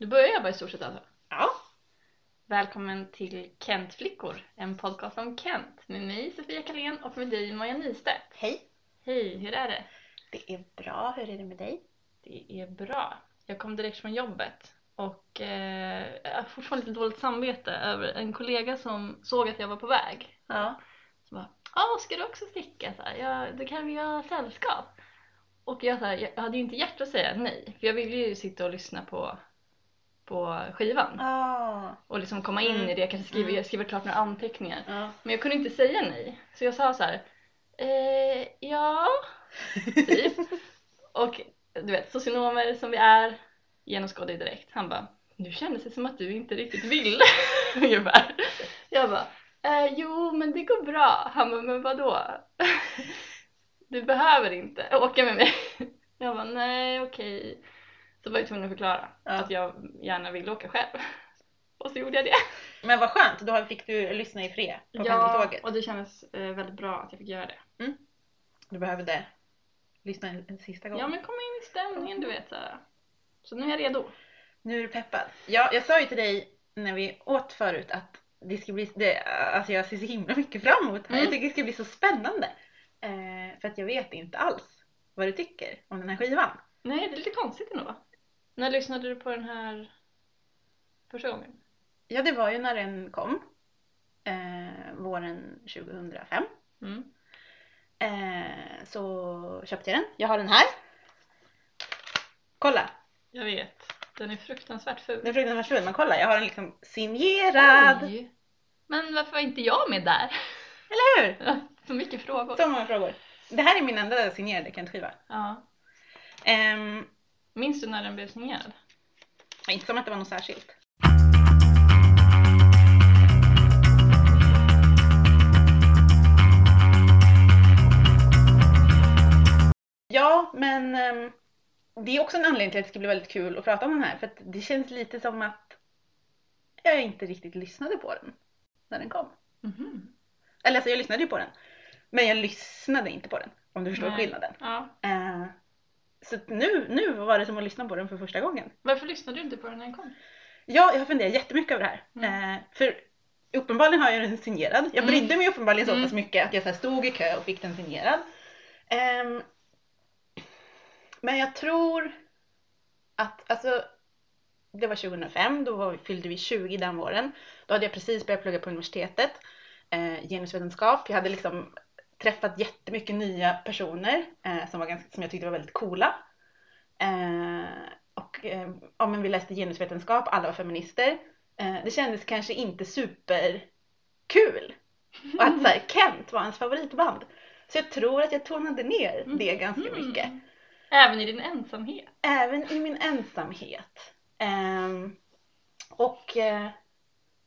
Nu börjar jag bara i stort sett alltså. Ja. Välkommen till Kentflickor, en podcast om Kent med mig Sofia Kalén och med dig Maja Nystedt. Hej. Hej, hur är det? Det är bra. Hur är det med dig? Det är bra. Jag kom direkt från jobbet och eh, jag har fortfarande lite dåligt samvete över en kollega som såg att jag var på väg. Ja. Så bara, ja ska du också sticka? Så här, ja, då kan vi ha sällskap. Och jag, så här, jag hade ju inte hjärta att säga nej, för jag ville ju sitta och lyssna på, på skivan. Ah. Och liksom komma in Mm. i det, kanske skriva, Mm. skriva klart några anteckningar. Ja. Men jag kunde inte säga nej. Så jag sa så här, eh, ja, typ. Och du vet, socionomer som vi är genomskådade direkt. Han bara, nu kändes det som att du inte riktigt vill. Ungefär. Jag bara, eh, jo men det går bra. Han bara, men vadå? du behöver inte åka med mig. Jag bara, nej okej. Så var jag tvungen att förklara Ja. att jag gärna vill åka själv. Och så gjorde jag det. Men vad skönt. Då fick du lyssna i fred på Ja, och det kändes eh, väldigt bra att jag fick göra det. Du behövde lyssna en, sista gång. Ja men komma in i stämningen du vet såhär. Så nu är jag redo. Nu är du peppad. Ja, jag sa ju till dig när vi åt förut att det ska bli, det, alltså jag ser så himla mycket fram emot det här. Mm. Jag tycker det ska bli så spännande. Eh, för att jag vet inte alls vad du tycker om den här skivan. Nej det är lite konstigt ändå. När lyssnade du på den här första gången? Ja, det var ju när den kom. Eh, våren 2005. Mm. Eh, så köpte jag den. Jag har den här. Kolla! Jag vet. Den är fruktansvärt ful. Den är fruktansvärt ful, men kolla jag har den liksom signerad. Oj. Men varför var inte jag med där? Eller hur? Ja, Så mycket frågor. Så många frågor. Det här är min enda signerade Kent-skiva. Ja. Ehm, Minns du när den blev signerad? inte som att det var något särskilt. Ja, men ehm, det är också en anledning till att det ska bli väldigt kul att prata om den här. För att det känns lite som att jag inte riktigt lyssnade på den när den kom. Mhm. Eller alltså jag lyssnade ju på den. Men jag lyssnade inte på den. Om du förstår Nej. skillnaden. Ja. Eh, så nu, nu var det som att lyssna på den för första gången. Varför lyssnade du inte på den när den kom? Ja, jag har funderat jättemycket över det här. Mm. Eh, för uppenbarligen har jag den signerad. Jag Mm. brydde mig uppenbarligen så Mm. pass mycket att jag så stod i kö och fick den signerad. Ehm, men jag tror att, alltså det var 2005, då var, fyllde vi 20 den våren. Då hade jag precis börjat plugga på universitetet, eh, genusvetenskap. Jag hade liksom träffat jättemycket nya personer eh, som, var ganska, som jag tyckte var väldigt coola. Eh, och eh, ja, men vi läste genusvetenskap, alla var feminister. Eh, det kändes kanske inte superkul. Och att så här, Kent var hans favoritband. Så jag tror att jag tonade ner det ganska Mm. mycket. Även i din ensamhet? Även i min ensamhet. Ehm, och eh,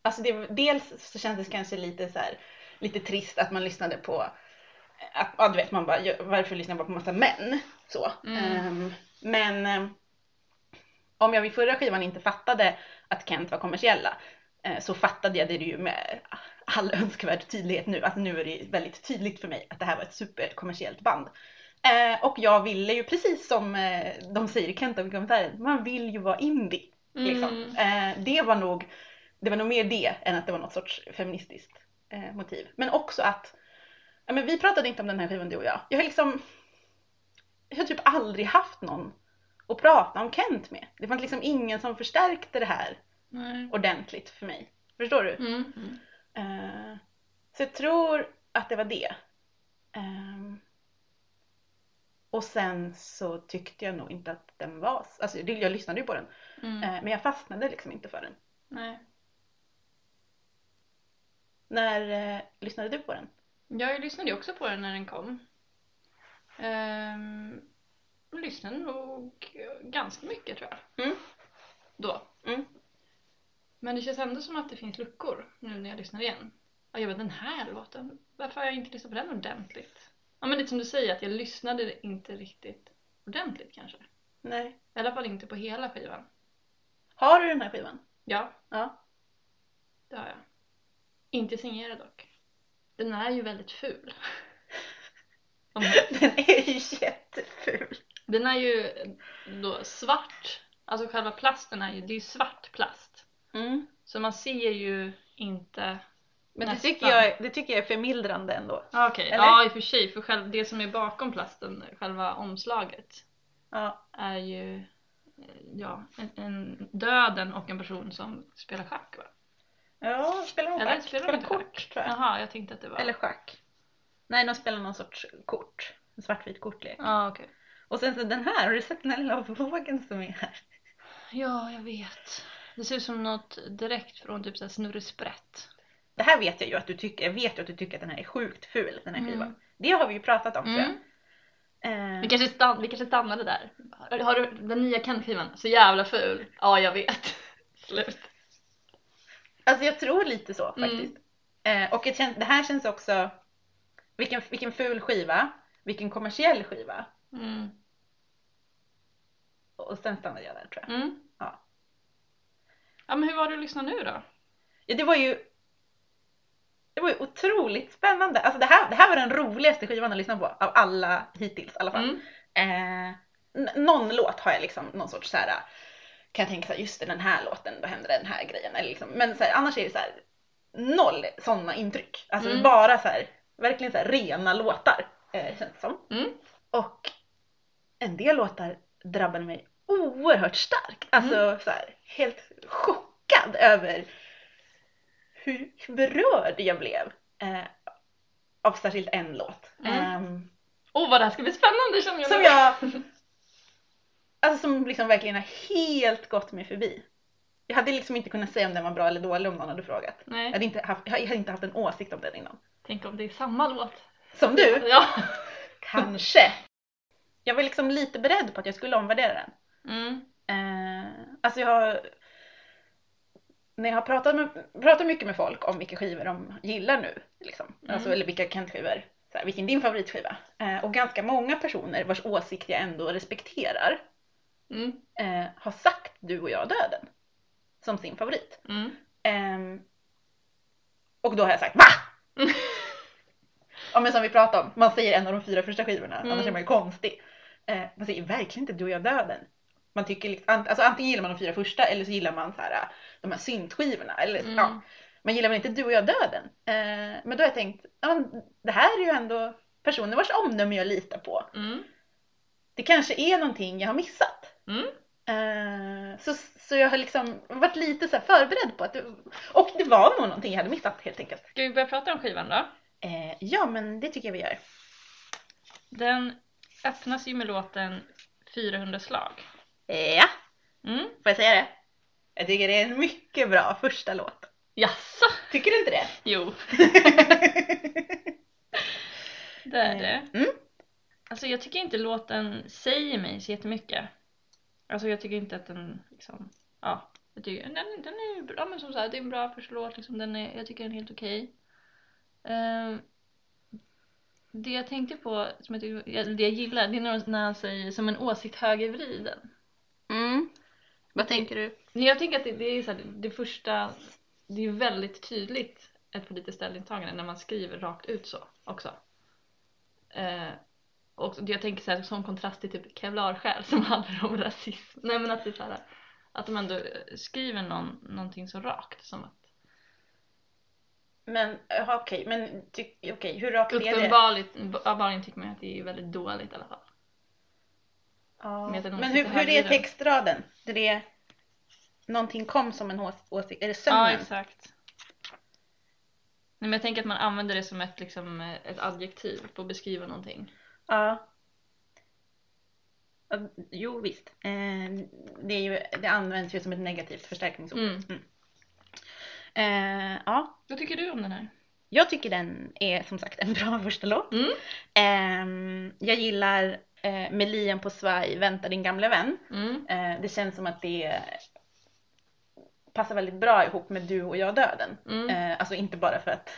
alltså det, dels så kändes det kanske lite så här, lite trist att man lyssnade på ja du vet man bara "Ja, varför lyssnar jag bara på massa män? Så. Mm. Ehm, men ehm, om jag vid förra skivan inte fattade att Kent var kommersiella eh, så fattade jag det ju med all önskvärd tydlighet nu. Att nu är det väldigt tydligt för mig att det här var ett superkommersiellt band. Eh, och jag ville ju precis som eh, de säger i Kent dokumentären, man vill ju vara indie. Liksom. Mm. Eh, det var nog det var nog mer det än att det var något sorts feministiskt eh, motiv. Men också att, ja, men vi pratade inte om den här skivan du och jag. Jag har liksom, jag har typ aldrig haft någon att prata om Kent med. Det fanns liksom ingen som förstärkte det här Nej. ordentligt för mig. Förstår du? Mm. Eh, så jag tror att det var det. Ehm, och sen så tyckte jag nog inte att den var, alltså jag lyssnade ju på den, Mm. eh, men jag fastnade liksom inte för den. Nej. När eh, lyssnade du på den? Jag lyssnade också på den när den kom. Ehm, lyssnade nog ganska mycket tror jag. Mm. Då. Mm. Men det känns ändå som att det finns luckor nu när jag lyssnar igen. Ja, jag vet den här låten. Varför har jag inte lyssnat på den ordentligt? Ja men lite som du säger att jag lyssnade inte riktigt ordentligt kanske. Nej. I alla fall inte på hela skivan. Har du den här skivan? Ja, Ja. det har jag. Inte signerad dock. Den är ju väldigt ful. Den är ju jätteful. Den är ju då svart alltså själva plasten är ju, det är ju svart plast. Mm. Så man ser ju inte Men det tycker, jag, det tycker jag är förmildrande ändå. Ah, Okej, Eller? ja i och för sig. För själv, det som är bakom plasten, själva omslaget, Ja. är ju ja, en, en döden och en person som spelar schack va? Ja, spelar Eller schack? de Spelar kort tror jag. Jaha, jag tänkte att det var... Eller schack. Nej, de spelar någon sorts kort. En svartvit kortlek. Ja, okej. Och sen så den här, har du sett den här lilla vågen som är här? Ja, jag vet. Det ser ut som något direkt från typ såhär snurresprätt. Det här vet jag ju att du tycker, jag vet ju att du tycker att den här är sjukt ful, den här Mm. skivan. Det har vi ju pratat om tror jag. Mm. Eh, Vi kanske, stann, vi kanske stannade där. Har, har du den nya Kent-skivan? Så jävla ful. Ja, jag vet. Slut. Alltså jag tror lite så Mm. faktiskt. Eh, och känner, det här känns också, vilken, vilken ful skiva, vilken kommersiell skiva. Mm. Och sen stannade jag där tror jag. Mm. Ja. Ja, men hur var det att lyssna nu då? Ja, det var ju det var ju otroligt spännande. Alltså det här, det här var den roligaste skivan att lyssna på av alla hittills i alla fall. Mm. Eh, någon låt har jag liksom någon sorts så här. Kan jag tänka så här, just det, den här låten, då händer den här grejen. Eller liksom, men så här, annars är det så här, noll sådana intryck. Alltså Mm. bara så här, verkligen så här, rena låtar eh, känns det som. Mm. Och en del låtar drabbade mig oerhört starkt. Alltså Mm. så här, helt chockad över hur berörd jag blev eh, av särskilt en låt. Mm. Ehm, Åh, vad det här ska bli spännande känner jag som jag, alltså som liksom verkligen har helt gått mig förbi. Jag hade liksom inte kunnat säga om den var bra eller dålig om någon hade frågat. Jag Nej, hade inte haft, jag hade inte haft en åsikt om den innan. tänk om det är samma låt. Som du, Ja. kanske. Jag var liksom lite beredd på att jag skulle omvärdera den. Mm. Eh, alltså jag har, när jag har pratat, med, pratat mycket med folk om vilka skivor de gillar nu, liksom. Mm. alltså, eller vilka Kent-skivor, vilken är din favoritskiva? Eh, och ganska många personer vars åsikt jag ändå respekterar Mm. eh, har sagt Du och jag döden som sin favorit. Mm. Ehm, och då har jag sagt VA? ja men som vi pratade om, man säger en av de fyra första skivorna, Mm. annars är man ju konstig. Eh, man säger verkligen inte Du och jag döden. Man tycker liksom, alltså antingen gillar man de fyra första eller så gillar man så här, de här syntskivorna. Eller, Mm. ja, man gillar väl inte Du och jag döden. Eh, men då har jag tänkt, ja, men det här är ju ändå personer vars omdöme jag litar på. Mm. Det kanske är någonting jag har missat. Mm. Eh, så, så jag har liksom varit lite så förberedd på att det, och det var nog någonting jag hade missat helt enkelt. Ska vi börja prata om skivan då? Eh, ja men det tycker jag vi gör. Den öppnas ju med låten 400 slag. Eh, ja, Mm. får jag säga det? Jag tycker det är en mycket bra första låt. Jaså? Tycker du inte det? Jo, det är det. Mm. Alltså jag tycker inte låten säger mig så jättemycket. Alltså jag tycker inte att den liksom, ja. Jag tycker, den, den är ju bra, men som sagt det är en bra första låt liksom. Den är, jag tycker den är helt okej. Ehm, det jag tänkte på, som jag tycker, det jag gillar, det är när han säger som en åsikt högervriden. Mm. Vad tänker du? Jag tänker att det, det är så här, det första, det är väldigt tydligt ett politiskt ställningstagande när man skriver rakt ut så också. Eh, och jag tänker så här, som kontrast till typ Kevlarsjäl som handlar om rasism. Nej men att det är här, att de ändå skriver någon, någonting så rakt som att Men okej, men ty, okej, hur rakt är det? uppenbarligen, tycker man att det är väldigt dåligt i alla fall. Ja. Men hur, hur är textraden? Det är någonting kom som en ås- åsikt, är det Ja sömnen? exakt. Nej, men jag tänker att man använder det som ett, liksom, ett adjektiv för att beskriva någonting. Ja. Jo visst. Eh, det, ju, det används ju som ett negativt förstärkningsord. Mm. Eh, ja, Vad tycker du om den här? jag tycker den är som sagt en bra första låt. Mm. Eh, jag gillar eh, Med lien på svaj, Vänta din gamle vän. Mm. Eh, det känns som att det passar väldigt bra ihop med Du och jag döden. Mm. Eh, alltså inte bara för att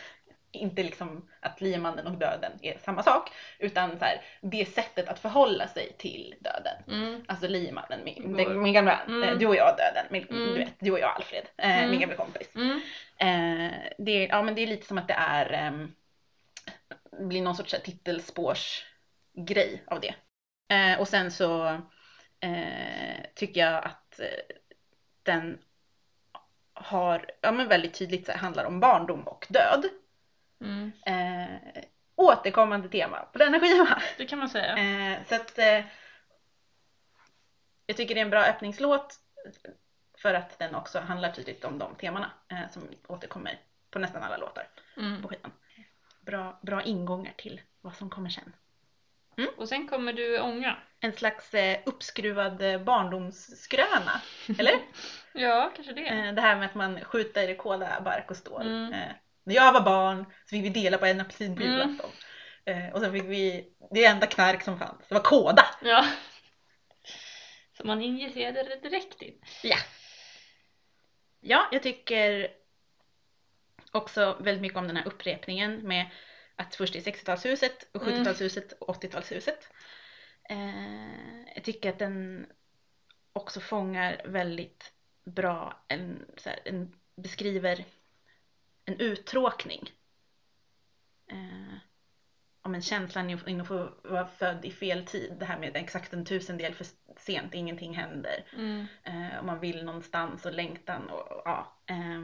inte liksom att liemannen och döden är samma sak utan så här, det sättet att förhålla sig till döden. Mm. Alltså liemannen, min, den, min gamla Mm. eh, du och jag döden, min, Mm. du vet, du och jag Alfred, eh, Mm. min gamla kompis. Mm. Eh, det, är- ja, men det är lite som att det är ehm, blir någon sorts här titelspårsgrej av det. Eh, och sen så eh, tycker jag att eh, den har, ja men väldigt tydligt så här, handlar om barndom och död. Mm. Eh, återkommande tema på denna skiva. Det kan man säga. Eh, så att eh, jag tycker det är en bra öppningslåt för att den också handlar tydligt om de temana eh, som återkommer på nästan alla låtar Mm. på skivan. Bra, bra ingångar till vad som kommer sen. Och sen kommer du ånga. En slags eh, uppskruvad eh, barndomsskröna, eller? Ja, kanske det. Eh, det här med att man skjuter kola, bark och stål. Mm. När jag var barn så fick vi dela på en apelsin på Mm. julafton. Eh, och sen fick vi, det enda knark som fanns, det var kåda. Ja. Så man injicerade det direkt in. Ja. Ja, jag tycker också väldigt mycket om den här upprepningen med att först är 60-talshuset och Mm. 70-talshuset och 80-talshuset. Eh, jag tycker att den också fångar väldigt bra en, så här, en beskriver en uttråkning. Eh, om en känslan in att få vara född i fel tid. Det här med exakt en tusendel för sent, ingenting händer. Mm. Eh, och man vill någonstans och längtan och, och ja.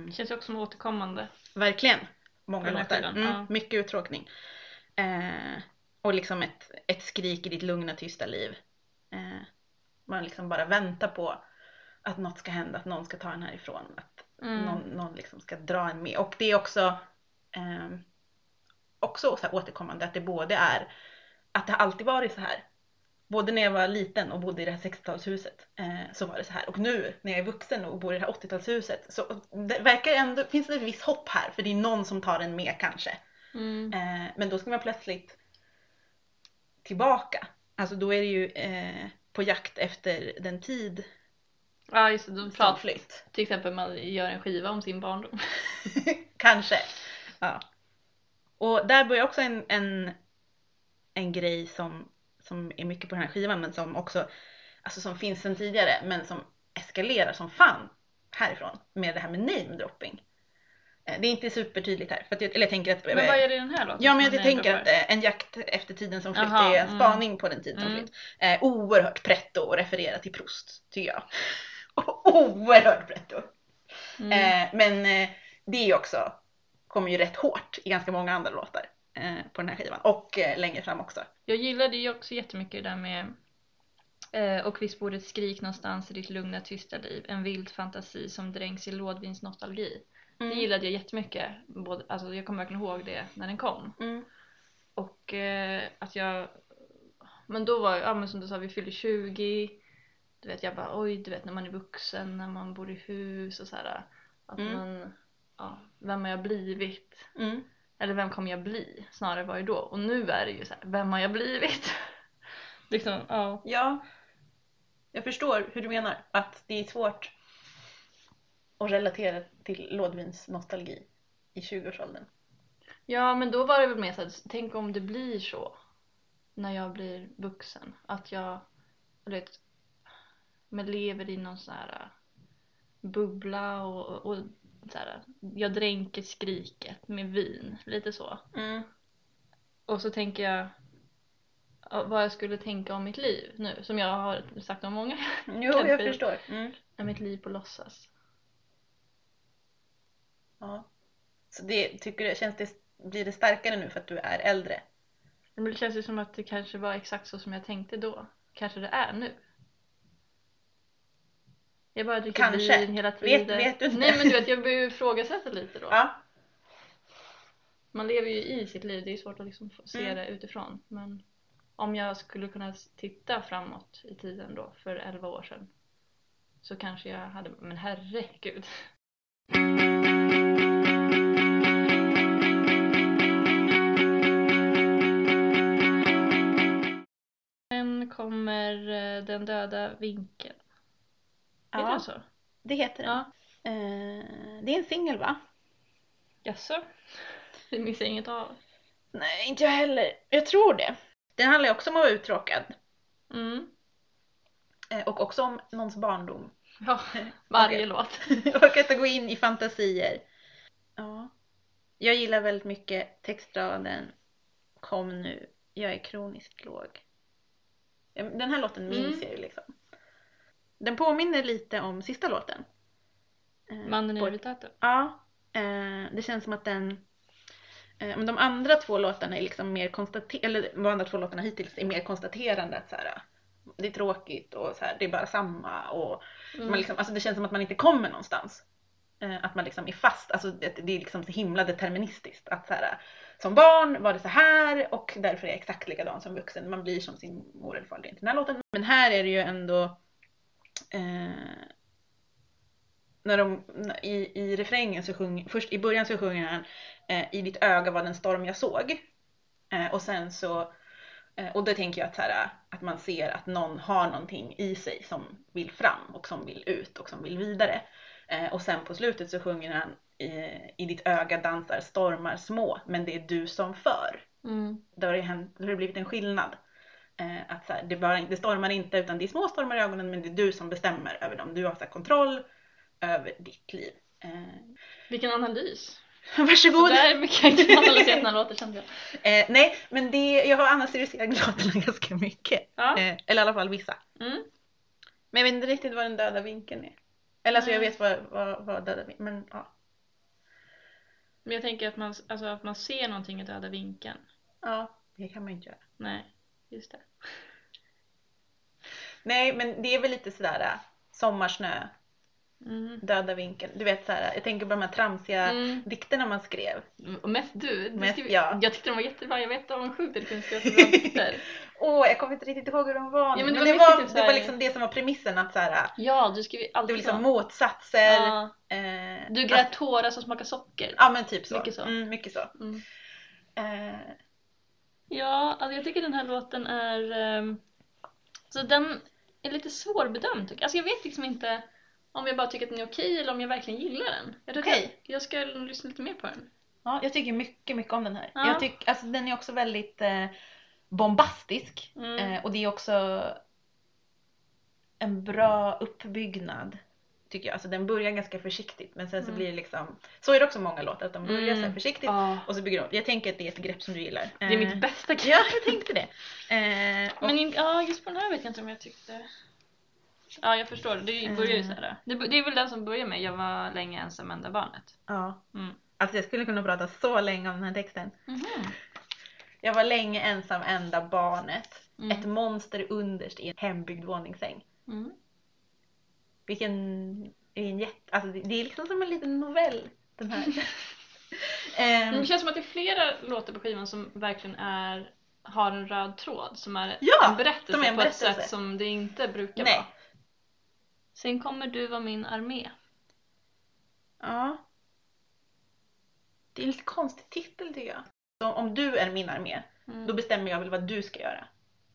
Det känns också som återkommande. verkligen. Många låtar. Mm, ja. Mycket uttråkning. Eh, och liksom ett, ett skrik i ditt lugna tysta liv. Eh, man liksom bara väntar på att något ska hända, att någon ska ta en härifrån. Att Mm. någon, någon liksom ska dra en med. Och det är också, ehm, också så här återkommande att det både är att det har alltid varit så här. Både när jag var liten och bodde i det här 60-talshuset eh, så var det så här. Och nu när jag är vuxen och bor i det här 80-talshuset så det verkar ändå, finns det ett visst hopp här för det är någon som tar en med kanske. Mm. Eh, men då ska man plötsligt tillbaka. Alltså då är det ju eh, på jakt efter den tid Ja, just det. De pratar, flytt. till exempel man gör en skiva om sin barndom. Kanske. Ja. Och där börjar också en, en, en grej som, som är mycket på den här skivan men som också alltså som finns sedan tidigare men som eskalerar som fan härifrån med det här med name dropping. Eh, Det är inte supertydligt här. För att jag, eller jag tänker att, Men vad är det i den här låten? Ja men jag tänker att eh, en jakt efter tiden som flytt Jaha, är en mm. spaning på den tid som Mm. flytt. Eh, oerhört pretto och referera till Proust tycker jag. oerhört har? Mm. Eh, men eh, det också, kommer ju rätt hårt i ganska många andra låtar eh, på den här skivan. Och eh, längre fram också. Jag gillade ju också jättemycket det där med eh, och visst bor ett skrik någonstans i ditt lugna tysta liv, en vild fantasi som dränks i lådvinsnostalgi. Det gillade jag jättemycket. Både, alltså jag kommer verkligen ihåg det när den kom. Mm. Och eh, att jag... Men då var jag, ja men som du sa, vi fyllde 20. Du vet, jag bara oj, du vet när man är vuxen, när man bor i hus och så här. Att Mm. man, ja, vem har jag blivit? Mm. Eller vem kommer jag bli? Snarare var det då. Och nu är det ju så här, vem har jag blivit? liksom, ja. Ja, jag förstår hur du menar. Att det är svårt att relatera till lådvinsnostalgi i 20-årsåldern. Ja, men då var det väl mer så här, tänk om det blir så när jag blir vuxen. Att jag, vet, men lever i någon sån här äh, bubbla och, och så här, jag dränker skriket med vin, lite så. Mm. Och så tänker jag ja, vad jag skulle tänka om mitt liv nu, som jag har sagt om många, Jo, jag förstår. Mm. är mitt liv på låtsas. Ja. Så det, tycker du, känns det, blir det starkare nu för att du är äldre? Men det känns ju som att det kanske var exakt så som jag tänkte då. Kanske det är nu. Jag bara dricker Kanske. vin hela Vet- tiden. vet du inte? Nej men du vet, jag börjar ju ifrågasätta lite då. Ja. Man lever ju i sitt liv, det är svårt att liksom se Mm. det utifrån. Men om jag skulle kunna titta framåt i tiden då, för 11 år sedan. Så kanske jag hade, men herregud. Sen kommer eh, Den döda vinkeln. Ja. det så? Det heter den. Ja. Eh, det är en singel va? Jaså? Det minns jag inget av. Nej, inte jag heller. Jag tror det. Den handlar ju också om att vara uttråkad. Mm. Eh, och också om någons barndom. Ja, varje Okej. låt. och att gå in i fantasier. Ja. Jag gillar väldigt mycket textraden Kom nu, jag är kroniskt låg. Den här låten minns Mm. jag ju liksom. Den påminner lite om sista låten. Eh, Mannen i auto. Ja. Eh, det känns som att den... Eh, men de andra två låtarna är liksom mer konstaterande, eller de andra två låtarna hittills är mer konstaterande att så här, det är tråkigt och så här, det är bara samma och Mm. man liksom, alltså det känns som att man inte kommer någonstans. Att man liksom är fast, alltså det, det är liksom så himla deterministiskt. Att så här, som barn var det så här och därför är jag exakt likadan som vuxen. Man blir som sin mor eller far, det är inte den här låten. Men här är det ju ändå eh, när de, i, i refrängen så sjunger, först i början så sjunger han eh, I ditt öga var den storm jag såg. Eh, och sen så, eh, och då tänker jag att, här, att man ser att någon har någonting i sig som vill fram och som vill ut och som vill vidare. Eh, och sen på slutet så sjunger han i, I ditt öga dansar stormar små men det är du som för. Mm. Då har det, då har det blivit en skillnad. Eh, att så här, det, bara, det stormar inte utan det är små stormar i ögonen men det är du som bestämmer över dem. Du har så här, kontroll över ditt liv. Eh, Vilken analys. varsågod! Så där mycket jag inte analyserat den här låten kände jag. Eh, nej, men det, jag har analyserat låtarna ganska mycket. Ja. Eh, eller i alla fall vissa. Mm. Men jag vet inte riktigt vad den döda vinkeln är. Eller alltså jag vet vad, vad, vad döda vinkeln men ja. Men jag tänker att man, alltså, att man ser någonting i döda vinkeln. Ja, det kan man inte göra. Nej, just det. Nej, men det är väl lite sådär äh, sommarsnö, Mm. döda vinkeln. Du vet såhär, jag tänker på de här tramsiga Mm. dikterna man skrev. Och mest du. du Mest skrev- jag. Jag tyckte de var jättebra. Jag vet avundsjukt att du kunde skriva så bra dikter. Åh, jag kommer inte riktigt ihåg hur de var Ja, nu, men men, det det, var var, mycket typ det var liksom det som var premissen att såhär, Ja, du skrev ju det alltid var liksom motsatser. Ja. Eh, Du att- grät tårar som smakar socker. Ja men typ så. Mycket så. Mm, mycket så. Mm. Eh, Ja, alltså jag tycker den här låten är... ehm, så den är lite svårbedömd tycker jag. Alltså jag vet liksom inte om jag bara tycker att den är okej eller om jag verkligen gillar den. Jag, Okej. att jag ska lyssna lite mer på den. ja, jag tycker mycket, mycket om den här. Ja. Jag tycker, alltså den är också väldigt eh, bombastisk. Mm. Eh, och det är också en bra uppbyggnad. Tycker jag. Alltså den börjar ganska försiktigt men sen så Mm. blir det liksom, så är det också många låtar, att de börjar så Mm. försiktigt Ja, och så bygger de. Jag tänker att det är ett grepp som du gillar. det är Eh, mitt bästa grepp. Ja, jag tänkte det. Eh, och, Men in, ja, just på den här vet jag inte om jag tyckte... Ja, jag förstår. Det börjar ju Mm. så här. Det, det är väl den som börjar med Jag var länge ensam enda barnet. ja. Mm. Alltså jag skulle kunna prata så länge om den här texten. Mhm. Jag var länge ensam enda barnet. Mm. Ett monster underst i en hembyggd våningssäng. Mm. Vilken är en jätte... Alltså det, är liksom som en liten novell. Den här. Men Det känns som att det är flera låtar på skivan som verkligen är har en röd tråd som är Ja, en berättelse som är en på berättelse. ett sätt som det inte brukar Nej. vara. Sen kommer du vara min armé. ja. Det är en lite konstig titel tycker jag. Så om du är min armé, Mm. då bestämmer jag väl vad du ska göra.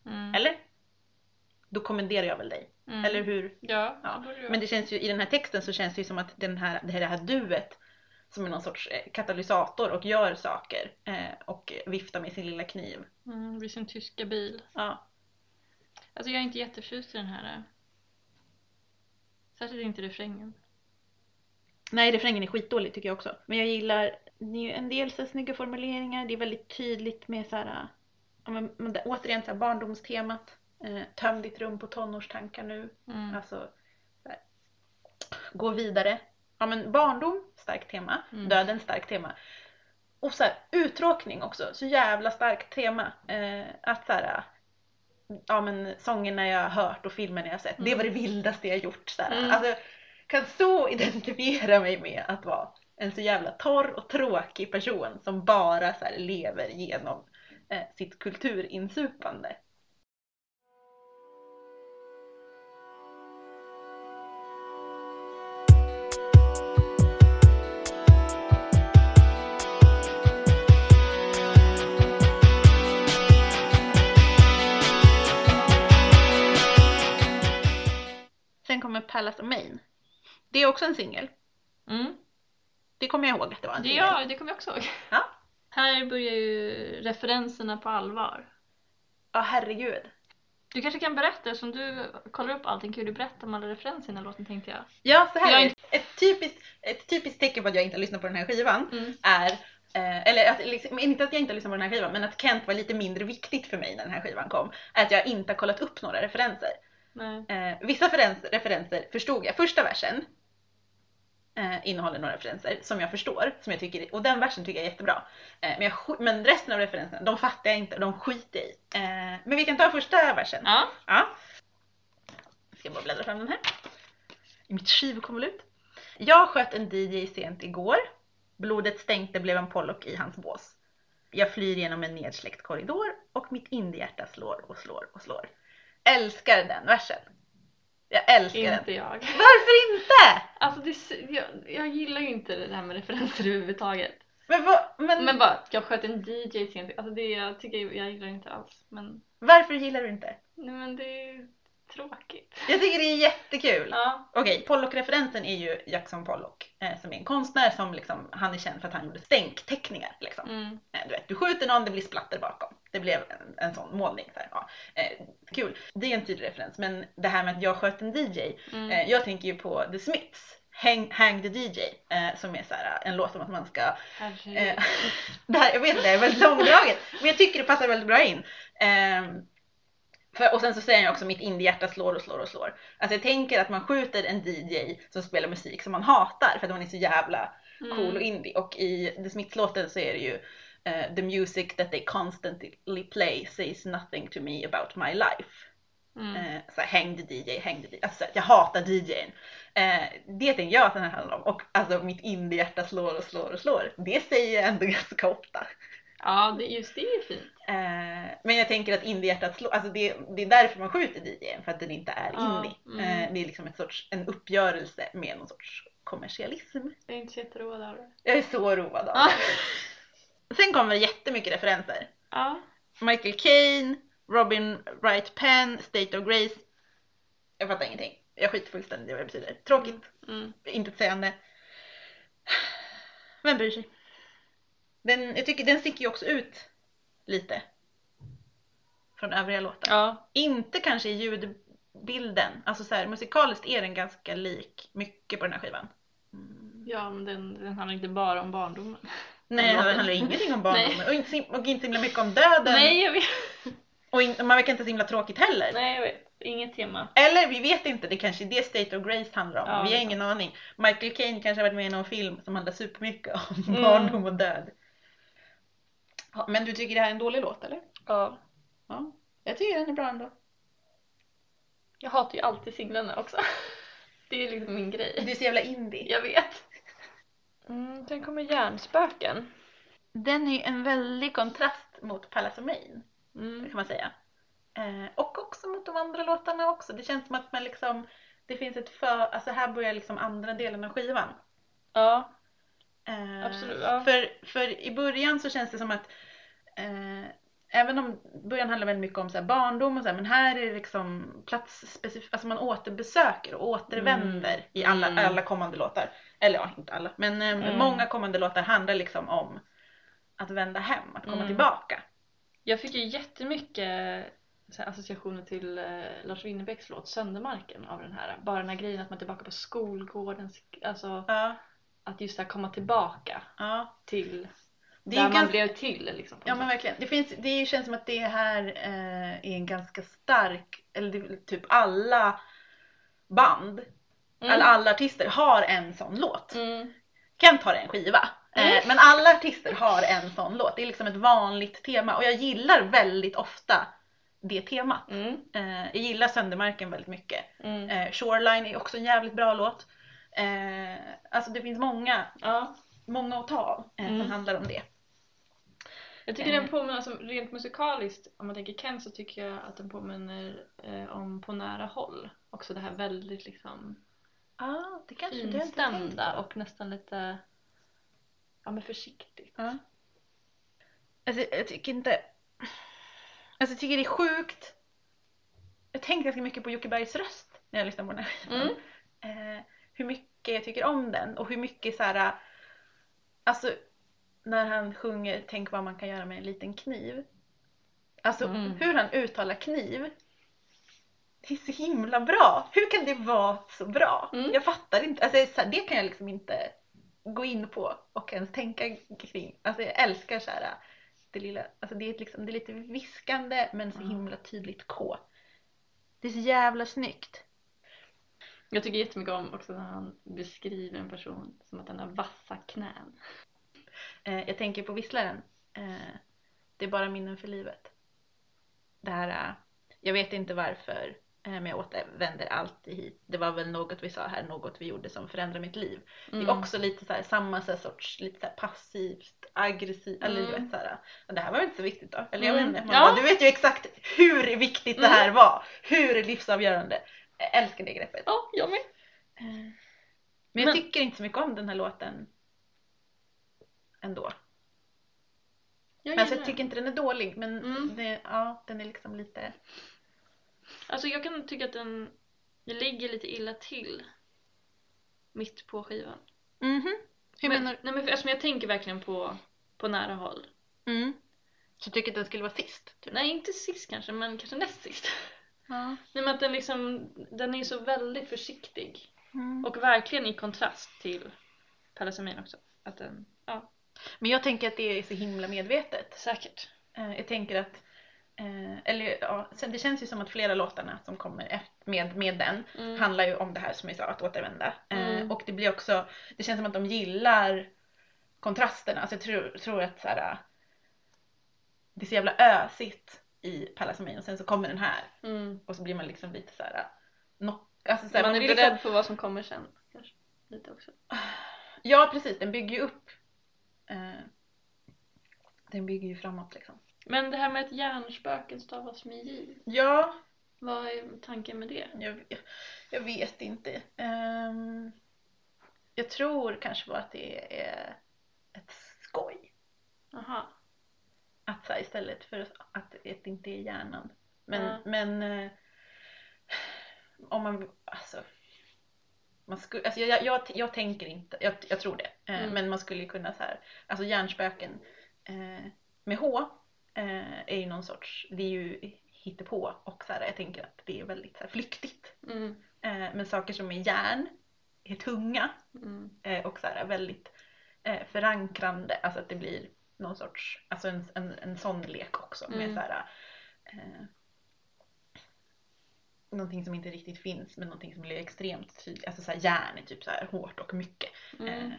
Mm. Eller? Då kommenderar jag väl dig. Mm. Eller hur? Ja, Ja, det Men det känns ju, i den här texten så känns det ju som att den här, det här, det här duet som är någon sorts eh, katalysator och gör saker eh, och viftar med sin lilla kniv. Mm, vid sin tyska bil. Ja. Alltså jag är inte jätteförtjust i den här. eh, Särskilt inte refrängen. Nej, refrängen är skitdålig tycker jag också. Men jag gillar en del så snygga formuleringar. Det är väldigt tydligt med så här, men, det, återigen så här, barndomstemat. Eh, töm ditt rum på tonårstankar nu. Mm. Alltså, så här, gå vidare. Ja men barndom, starkt tema. Mm. Döden, starkt tema. Och så här, uttråkning också, så jävla starkt tema. Eh, att så här, ja men sångerna jag har hört och filmerna jag har sett, det var det vildaste jag gjort. Så. Mm. Alltså, kan så identifiera mig med att vara en så jävla torr och tråkig person som bara så lever genom eh, sitt kulturinsupande. Kommer Palace of Maine. Det är också en singel. Mm. Det kommer jag ihåg att det var en singel. ja, det kommer jag också ihåg. Ja. Här börjar ju referenserna på allvar. Ja, herregud. Du kanske kan berätta, som du kollar upp allting, kan du berätta om alla referenser i den här låten tänkte jag. Ja, så här Jag är. Ett typiskt, ett typiskt tecken på att jag inte har lyssnat på den här skivan Mm. är, eh, eller att, liksom, inte att jag inte har lyssnat på den här skivan, men att Kent var lite mindre viktigt för mig när den här skivan kom. Är att jag inte har kollat upp några referenser. Eh, vissa referens- referenser förstod jag. Första versen eh, innehåller några referenser som jag förstår, som jag tycker, och den versen tycker jag är jättebra. Eh, men, jag, men resten av referenserna, de fattar jag inte och de skiter jag i. Eh, men vi kan ta första versen. Ja. Ja. Ska bara bläddra fram den här. I mitt skivkonvolut. Jag sköt en DJ sent igår. Blodet stänkte blev en Pollock i hans bås. Jag flyr genom en nedsläckt korridor och mitt indiehjärta slår och slår och slår. Älskar den versen. Jag älskar den. Inte jag. Varför inte? Alltså det, jag, jag gillar ju inte det här med referenser överhuvudtaget. Men, vad, men, Men bara, jag sköt en DJ sent. Alltså det jag tycker jag gillar inte alls. Men, varför gillar du inte? nej men det tråkigt. Jag tycker det är jättekul. Ja. Okej, Pollock-referensen är ju Jackson Pollock eh, som är en konstnär som liksom, han är känd för att han gjorde stänkteckningar. Liksom. Mm. Eh, Du, vet, du skjuter någon, det blir splatter bakom. Det blev en, en sån målning. Så här, ja. eh, kul. Det är en tydlig referens. Men det här med att jag sköt en DJ. Mm. Eh, jag tänker ju på The Smiths. Hang, Hang the DJ. Eh, som är så här, en låt om att man ska... Eh, det här, jag vet det är väldigt långdraget. Men jag tycker det passar väldigt bra in. Ehm, för, och sen så säger jag också mitt indiehjärta slår och slår och slår. Alltså jag tänker att man skjuter en DJ som spelar musik som man hatar för att man är så jävla Mm. cool och indie. Och i The Smiths-låten så är det ju eh, The music that they constantly play says nothing to me about my life. Mm. Eh, så här, häng the DJ, häng the DJ. Alltså, jag hatar DJn. Eh, det tänker jag att den här handlar om. Och alltså mitt indiehjärta slår och slår och slår. Det säger jag ändå ganska ofta. Ja, det, just det är fint. Eh, men jag tänker att indiehjärtat slår, alltså det, det är därför man skjuter DJn, för att den inte är Ja, indie. mm. Eh, det är liksom ett sorts, en uppgörelse med någon sorts kommersialism. Jag är inte så jätteroad av det. Jag är så road av det. Sen kommer det jättemycket referenser. Ja. Michael Caine, Robin Wright Penn, State of Grace. Jag fattar ingenting. Jag skiter fullständigt i vad det betyder. Tråkigt, Mm. intetsägande. Vem bryr sig? Den, jag tycker den sticker ju också ut lite. Från övriga låtar. Ja. Inte kanske i ljudbilden. Alltså så här, musikaliskt är den ganska lik mycket på den här skivan. Mm. Ja, men den, den handlar inte bara om barndomen. Nej, Den handlar ingenting om barndomen och inte, och inte himla mycket om döden. Nej, jag vet. Och in, man verkar inte så himla tråkigt heller. Nej, jag vet. Inget tema. Eller vi vet inte, det kanske är det State of Grace handlar om. Ja, vi har ingen aning. Michael Caine kanske har varit med i någon film som handlar supermycket om Mm. barndom och död. Men du tycker det här är en dålig låt eller? Ja. Ja. Jag tycker den är bra ändå. Jag hatar ju alltid singlarna också. Det är liksom min grej. Du är så jävla indie. Jag vet. Mm, sen kommer Hjärnspöken. Den är ju en väldig kontrast mot Palace of Main, Mm. kan man säga. Eh, och också mot de andra låtarna också. Det känns som att man liksom, det finns ett för, alltså här börjar liksom andra delen av skivan. Ja. Eh, Absolut, ja. För, för i början så känns det som att eh, även om början handlar väldigt mycket om så här barndom och så här, men här är det liksom platsspecifikt, alltså man återbesöker och återvänder Mm. i alla, Mm. alla kommande låtar. Eller ja, inte alla, men eh, Mm. många kommande låtar handlar liksom om att vända hem, att komma Mm. tillbaka. Jag fick ju jättemycket så här, associationer till eh, Lars Winnerbäcks låt Söndermarken av den här. Bara den här grejen att man är tillbaka på skolgården. Alltså Ja, att just här komma tillbaka ja. till Det där är man ganska, blev till. Liksom, ja men verkligen. Det, finns, det känns som att det här eh, är en ganska stark, eller det, typ alla band Mm. eller alla artister har en sån låt. Mm. Kent har en skiva. Mm. Eh, men alla artister har en sån låt. Det är liksom ett vanligt tema och jag gillar väldigt ofta det temat. Mm. Eh, jag gillar Söndermarken väldigt mycket. Mm. Eh, Shoreline är också en jävligt bra låt. Eh, alltså det finns många, Ja. många att ta av eh, som Mm. handlar om det. Jag tycker Eh. den påminner, alltså, rent musikaliskt, om man tänker Ken så tycker jag att den påminner eh, om På nära håll. Också det här väldigt liksom ah, det kanske finstämda och nästan lite ja, men försiktigt. Ja. Alltså jag tycker inte... Alltså jag tycker det är sjukt. Jag tänker ganska mycket på Jocke Bergs röst när jag lyssnar på den här skivan. Mm. Eh, hur mycket jag tycker om den och hur mycket så här. Alltså när han sjunger Tänk vad man kan göra med en liten kniv. Alltså Mm. hur han uttalar kniv. Det är så himla bra. Hur kan det vara så bra? Mm. Jag fattar inte. Alltså, det kan jag liksom inte gå in på och ens tänka kring. Alltså jag älskar så här, det lilla, alltså det är, liksom, det är lite viskande men så Mm. himla tydligt K. Det är så jävla snyggt. Jag tycker jättemycket om också när han beskriver en person som att den har vassa knän. Eh, jag tänker på Visslaren. Eh, det är bara minnen för livet. Det här, eh, jag vet inte varför, men jag återvänder alltid hit. Det var väl något vi sa här, något vi gjorde som förändrade mitt liv. Det är också lite så här, samma så här sorts, lite så här passivt, aggressivt, eller du Mm. vet så här, "Ja, det här var väl inte så viktigt då? Eller jag Mm. vet inte, Ja. bara, du vet ju exakt hur viktigt det här var, hur livsavgörande. Jag älskar det greppet. Ja, jag med. Men jag Men- tycker inte så mycket om den här låten ändå. Jag Men alltså, gillar jag tycker inte den är dålig men Mm. det, ja, den är liksom lite... Alltså jag kan tycka att den, den ligger lite illa till. Mitt på skivan. Mhm. Hur men, menar du? Nej men för, alltså, jag tänker verkligen på, på nära håll. Mm. Så du tycker att den skulle vara sist? Typ. Nej inte sist kanske, men kanske näst sist. Ja. Nej men att den liksom, den är så väldigt försiktig. Mm. Och verkligen i kontrast till Palasamin också. Att den, ja, Men jag tänker att det är så himla medvetet. säkert. Eh, jag tänker att Eh, eller ja, sen det känns ju som att flera låtarna som kommer med, med den Mm. handlar ju om det här som jag sa, att återvända. Eh, Mm. och det blir också, det känns som att de gillar kontrasterna. Alltså jag tror, tror att så här, det är så jävla ösigt i Palasamin och sen så kommer den här Mm. och så blir man liksom lite så här, no, alltså så här, Man är blir beredd liksom, på vad som kommer sen. Kanske. Lite också. Ja precis, den bygger ju upp. Eh, den bygger ju framåt liksom. Men det här med att hjärnspöken stavas med J. Ja, Vad är tanken med det? Jag, jag vet inte. Ehm, jag tror kanske bara att det är ett skoj. Aha. Att så här, istället för att det inte är hjärnan. Men, Ja. men eh, om man, alltså. Man skulle, alltså jag, jag, jag tänker inte, jag, jag tror det. Eh, Mm. Men man skulle kunna så här, alltså hjärnspöken eh, med H eh, är ju någon sorts, det är ju hittepå och så här, jag tänker att det är väldigt så här, flyktigt. Mm. Eh, men saker som är järn är tunga Mm. eh, och så här väldigt förankrande. Alltså att det blir någon sorts, alltså en, en, en sån lek också med Mm. så här någonting som inte riktigt finns men någonting som blir extremt tydligt. Alltså så här järn är typ så här hårt och mycket. Mm. Eh,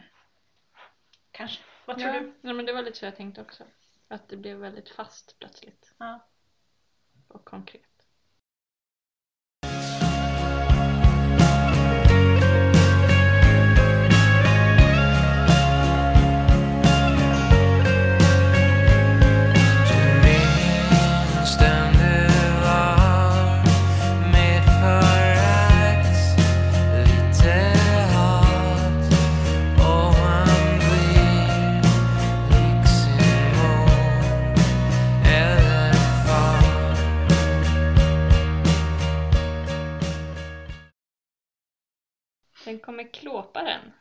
kanske. Vad tror ja. du? Nej, men det var lite så jag tänkte också. Att det blev väldigt fast plötsligt. Ja. Och konkret. Kommer klåparen.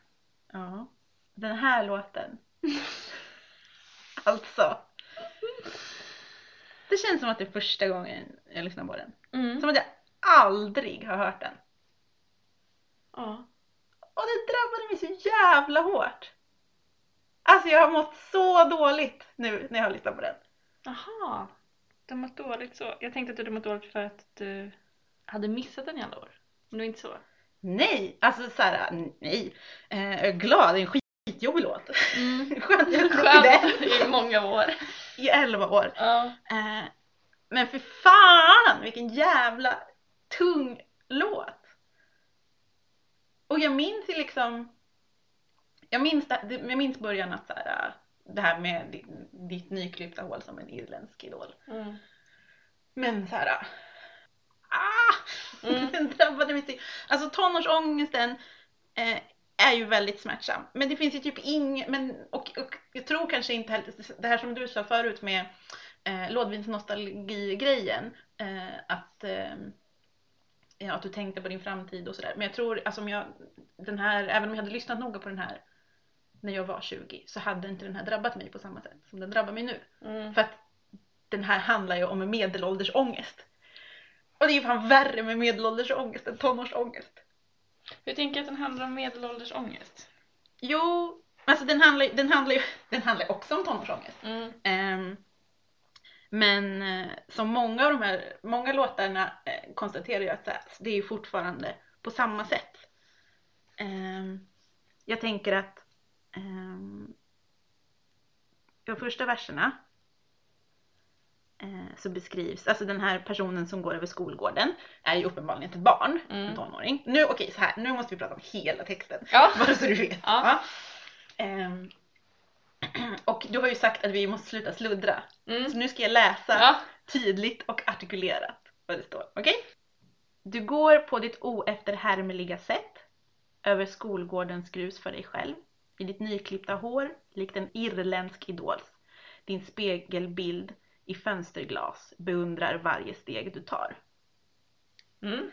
ja. Den här låten. alltså. Det känns som att det är första gången jag lyssnar på den. Mm. Som att jag aldrig har hört den. Ja. Och det drabbade mig så jävla hårt. Alltså jag har mått så dåligt nu när jag har lyssnat på den. Aha. Du har mått dåligt så. Jag tänkte att du hade mått dåligt för att du hade missat den i alla år. Men det var inte så. Nej, alltså såhär, nej. Eh, glad, det är en skitjobbig låt. Mm. Skönt jag Skönt i många år. i 11 år. Ja. Eh, men för fan vilken jävla tung låt. Och jag minns ju liksom, jag minns, det, jag minns början att såhär, det här med ditt, ditt nyklippta hål som en irländsk idol. Mm. Men så här. Ah! Mm. Den drabbade så- Alltså tonårsångesten eh, är ju väldigt smärtsam. Men det finns ju typ ing men och, och jag tror kanske inte heller, det här som du sa förut med eh, lådvinsnostalgi-grejen. Eh, att, eh, ja, att du tänkte på din framtid och sådär. Men jag tror, alltså om jag, den här, även om jag hade lyssnat noga på den här när jag var 20 så hade inte den här drabbat mig på samma sätt som den drabbar mig nu. Mm. För att den här handlar ju om en medelålders ångest. Och det är ju fan värre med medelålders ångest än tonårsångest. Jag tänker att den handlar om medelålders ångest. Jo, alltså den handlar, den handlar ju den handlar också om tonårsångest. Mm. Ehm, Men eh, som många av de här, många låtarna eh, konstaterar jag att det är ju fortfarande på samma sätt. Ehm, jag tänker att ehm, de första verserna så beskrivs, alltså den här personen som går över skolgården är ju uppenbarligen ett barn, Mm. en tonåring. Nu, okej så här, nu måste vi prata om hela texten. Ja. Bara så du vet. Ja. Ehm, och du har ju sagt att vi måste sluta sluddra. Mm. Så nu ska jag läsa Ja. tydligt och artikulerat vad det står. Okej? Du går på ditt oefterhärmliga sätt över skolgårdens grus för dig själv. I ditt nyklippta hår, likt en irländsk idols. Din spegelbild i fönsterglas beundrar varje steg du tar. Mm.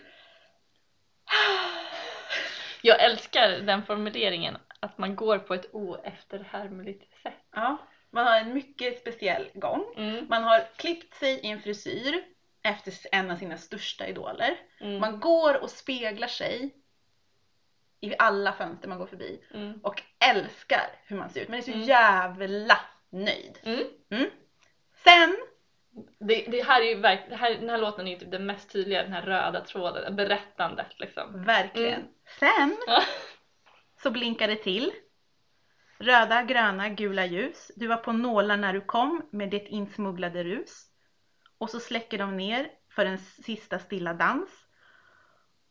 Jag älskar den formuleringen, att man går på ett oefterhärmligt sätt. Ja, man har en mycket speciell gång. Mm. Man har klippt sig i en frisyr efter en av sina största idoler. Mm. Man går och speglar sig i alla fönster man går förbi Mm. och älskar hur man ser ut. Men är så Mm. jävla nöjd. Sen, Det, det här är ju verk, det här, den här låten är ju typ det mest tydliga, den här röda tråden, berättandet liksom. verkligen. Mm. Sen så blinkar det till. Röda, gröna, gula ljus. Du var på nålar när du kom med det insmugglade rus. Och så släcker de ner för en sista stilla dans.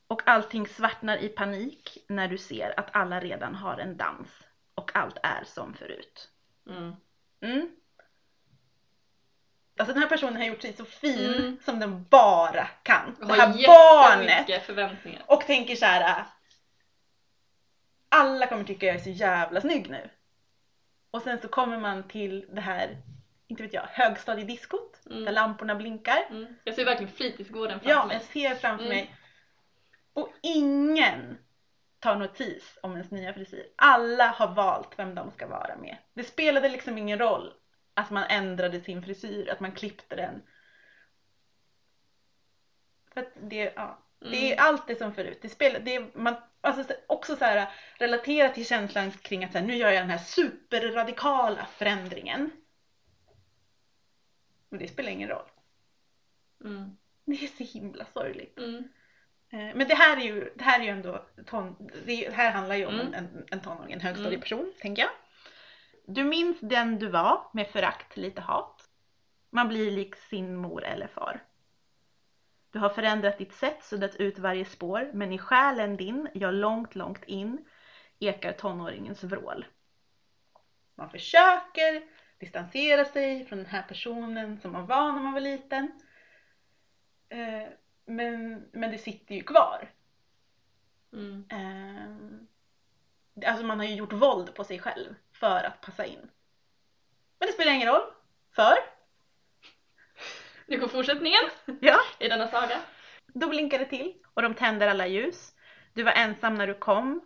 Och allting svartnar i panik när du ser att alla redan har en dans. Och allt är som förut. Mm. Mm. Alltså den här personen har gjort sig så fin Mm. som den bara kan. Det här barnet! förväntningar. Och tänker så här. äh, Alla kommer tycka jag är så jävla snygg nu. Och sen så kommer man till det här, inte vet jag, högstadiediskot. Mm. Där lamporna blinkar. Mm. Jag ser verkligen fritidsgården framför Ja, mig. jag ser framför Mm. mig. Och ingen tar notis om ens nya frisyr. Alla har valt vem de ska vara med. Det spelade liksom ingen roll att man ändrade sin frisyr, att man klippte den. För att det, ja, det är Mm. allt det som förut. Det spelar, det är, man, alltså så- också så här, relatera till känslan kring att så här, nu gör jag den här superradikala förändringen. Men det spelar ingen roll. Mm. Det är så himla sorgligt. Mm. Eh, Men det här är ju, det här är ju ändå ton, det här handlar ju om Mm. en, en tonåring, en högstadieperson, tänker jag. Du minns den du var med förakt, lite hat. Man blir lik sin mor eller far. Du har förändrat ditt sätt, suddat ut varje spår, men i själen din, ja långt, långt in, ekar tonåringens vrål. Man försöker distansera sig från den här personen som man var när man var liten. Eh, men, men det sitter ju kvar. Mm. Det- alltså man har ju gjort våld på sig själv för att passa in. Men det spelar ingen roll. För, Nu kommer fortsättningen ja, i denna saga. då blinkar det till och de tänder alla ljus. Du var ensam när du kom.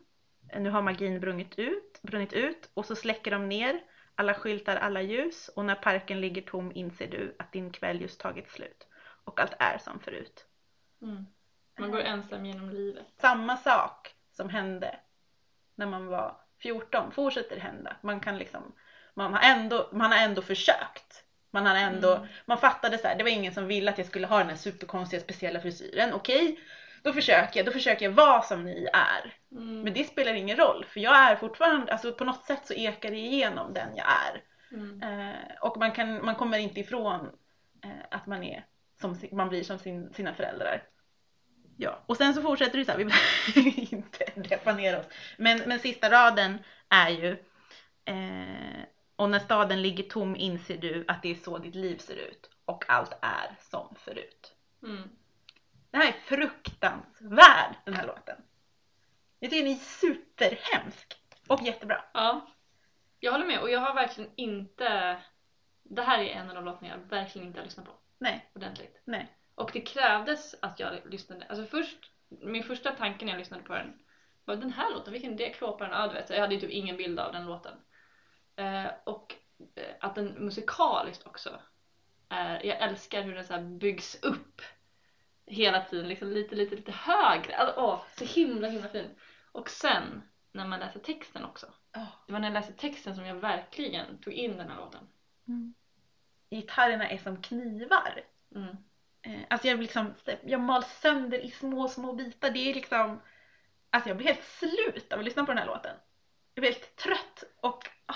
Nu har magin brunnit ut, brunnit ut och så släcker de ner alla skyltar, alla ljus och när parken ligger tom inser du att din kväll just tagit slut och allt är som förut. Mm. Man går ensam genom livet. samma sak som hände när man var 14 fortsätter hända. Man kan liksom, man har ändå, man har ändå försökt. Man har ändå, Mm. man fattade så här, det var ingen som ville att jag skulle ha den här superkonstiga speciella frisyren. Okej, då försöker jag, då försöker jag vara som ni är. Mm. Men det spelar ingen roll för jag är fortfarande, alltså på något sätt så ekar det igenom den jag är. Mm. Eh, och man, kan, man kommer inte ifrån eh, att man är som man blir som sin, sina föräldrar. Ja, och sen så fortsätter det så här, vi behöver inte deppa ner oss. Men, men sista raden är ju eh, Och när staden ligger tom inser du att det är så ditt liv ser ut. Och allt är som förut. Mm. Det här är fruktansvärd den här låten. Jag tycker den är superhemsk. Och jättebra. Ja, jag håller med och jag har verkligen inte... Det här är en av de låtarna jag verkligen inte har lyssnat på Nej, ordentligt. nej. Och det krävdes att jag lyssnade. Alltså först, min första tanke när jag lyssnade på den var den här låten, vilken det? Klåparen? Ja, du vet. Jag hade ju typ ingen bild av den låten. Eh, och eh, att den musikaliskt också är, jag älskar hur den så här byggs upp hela tiden, liksom lite, lite, lite högre. Alltså, åh, så himla, himla fin. Och sen när man läser texten också. Ja. Det var när jag läste texten som jag verkligen tog in den här låten. Mm. gitarrerna är som knivar. Mm. Eh, alltså jag, liksom, jag mal sönder i små, små bitar. Det är liksom... Alltså jag blir helt slut av att lyssna på den här låten. Jag blir helt trött och... Ah.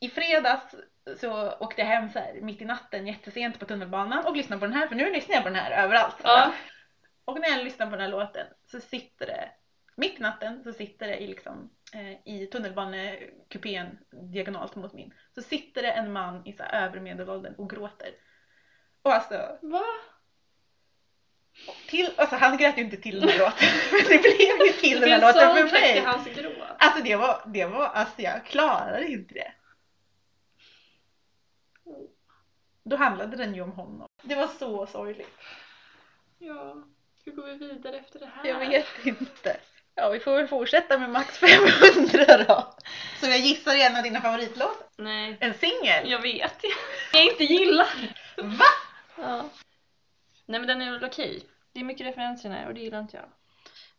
I fredags så åkte jag hem så här, mitt i natten jättesent på tunnelbanan och lyssnade på den här för nu lyssnar jag på den här överallt. Ja. Och när jag lyssnar på den här låten så sitter det, mitt i natten så sitter det i, liksom, eh, i tunnelbanekupén diagonalt mot min, så sitter det en man i så här övre medelåldern och gråter. Och alltså, Va? Till, alltså han grät ju inte till den här låten, men det blev ju till den här låten för soundtrack till mig. hans gråt. Alltså det var, det var, alltså jag klarade inte det. Då handlade den ju om honom. Det var så sorgligt. Ja. Hur går vi vidare efter det här? Jag vet inte. Ja, vi får väl fortsätta med Max 500 då. Som jag gissar är en av dina favoritlåtar. Nej. En singel. Jag vet. Jag inte gillar. Va? Ja. Nej men den är väl okej. Det är mycket referenser i den här och det gillar inte jag.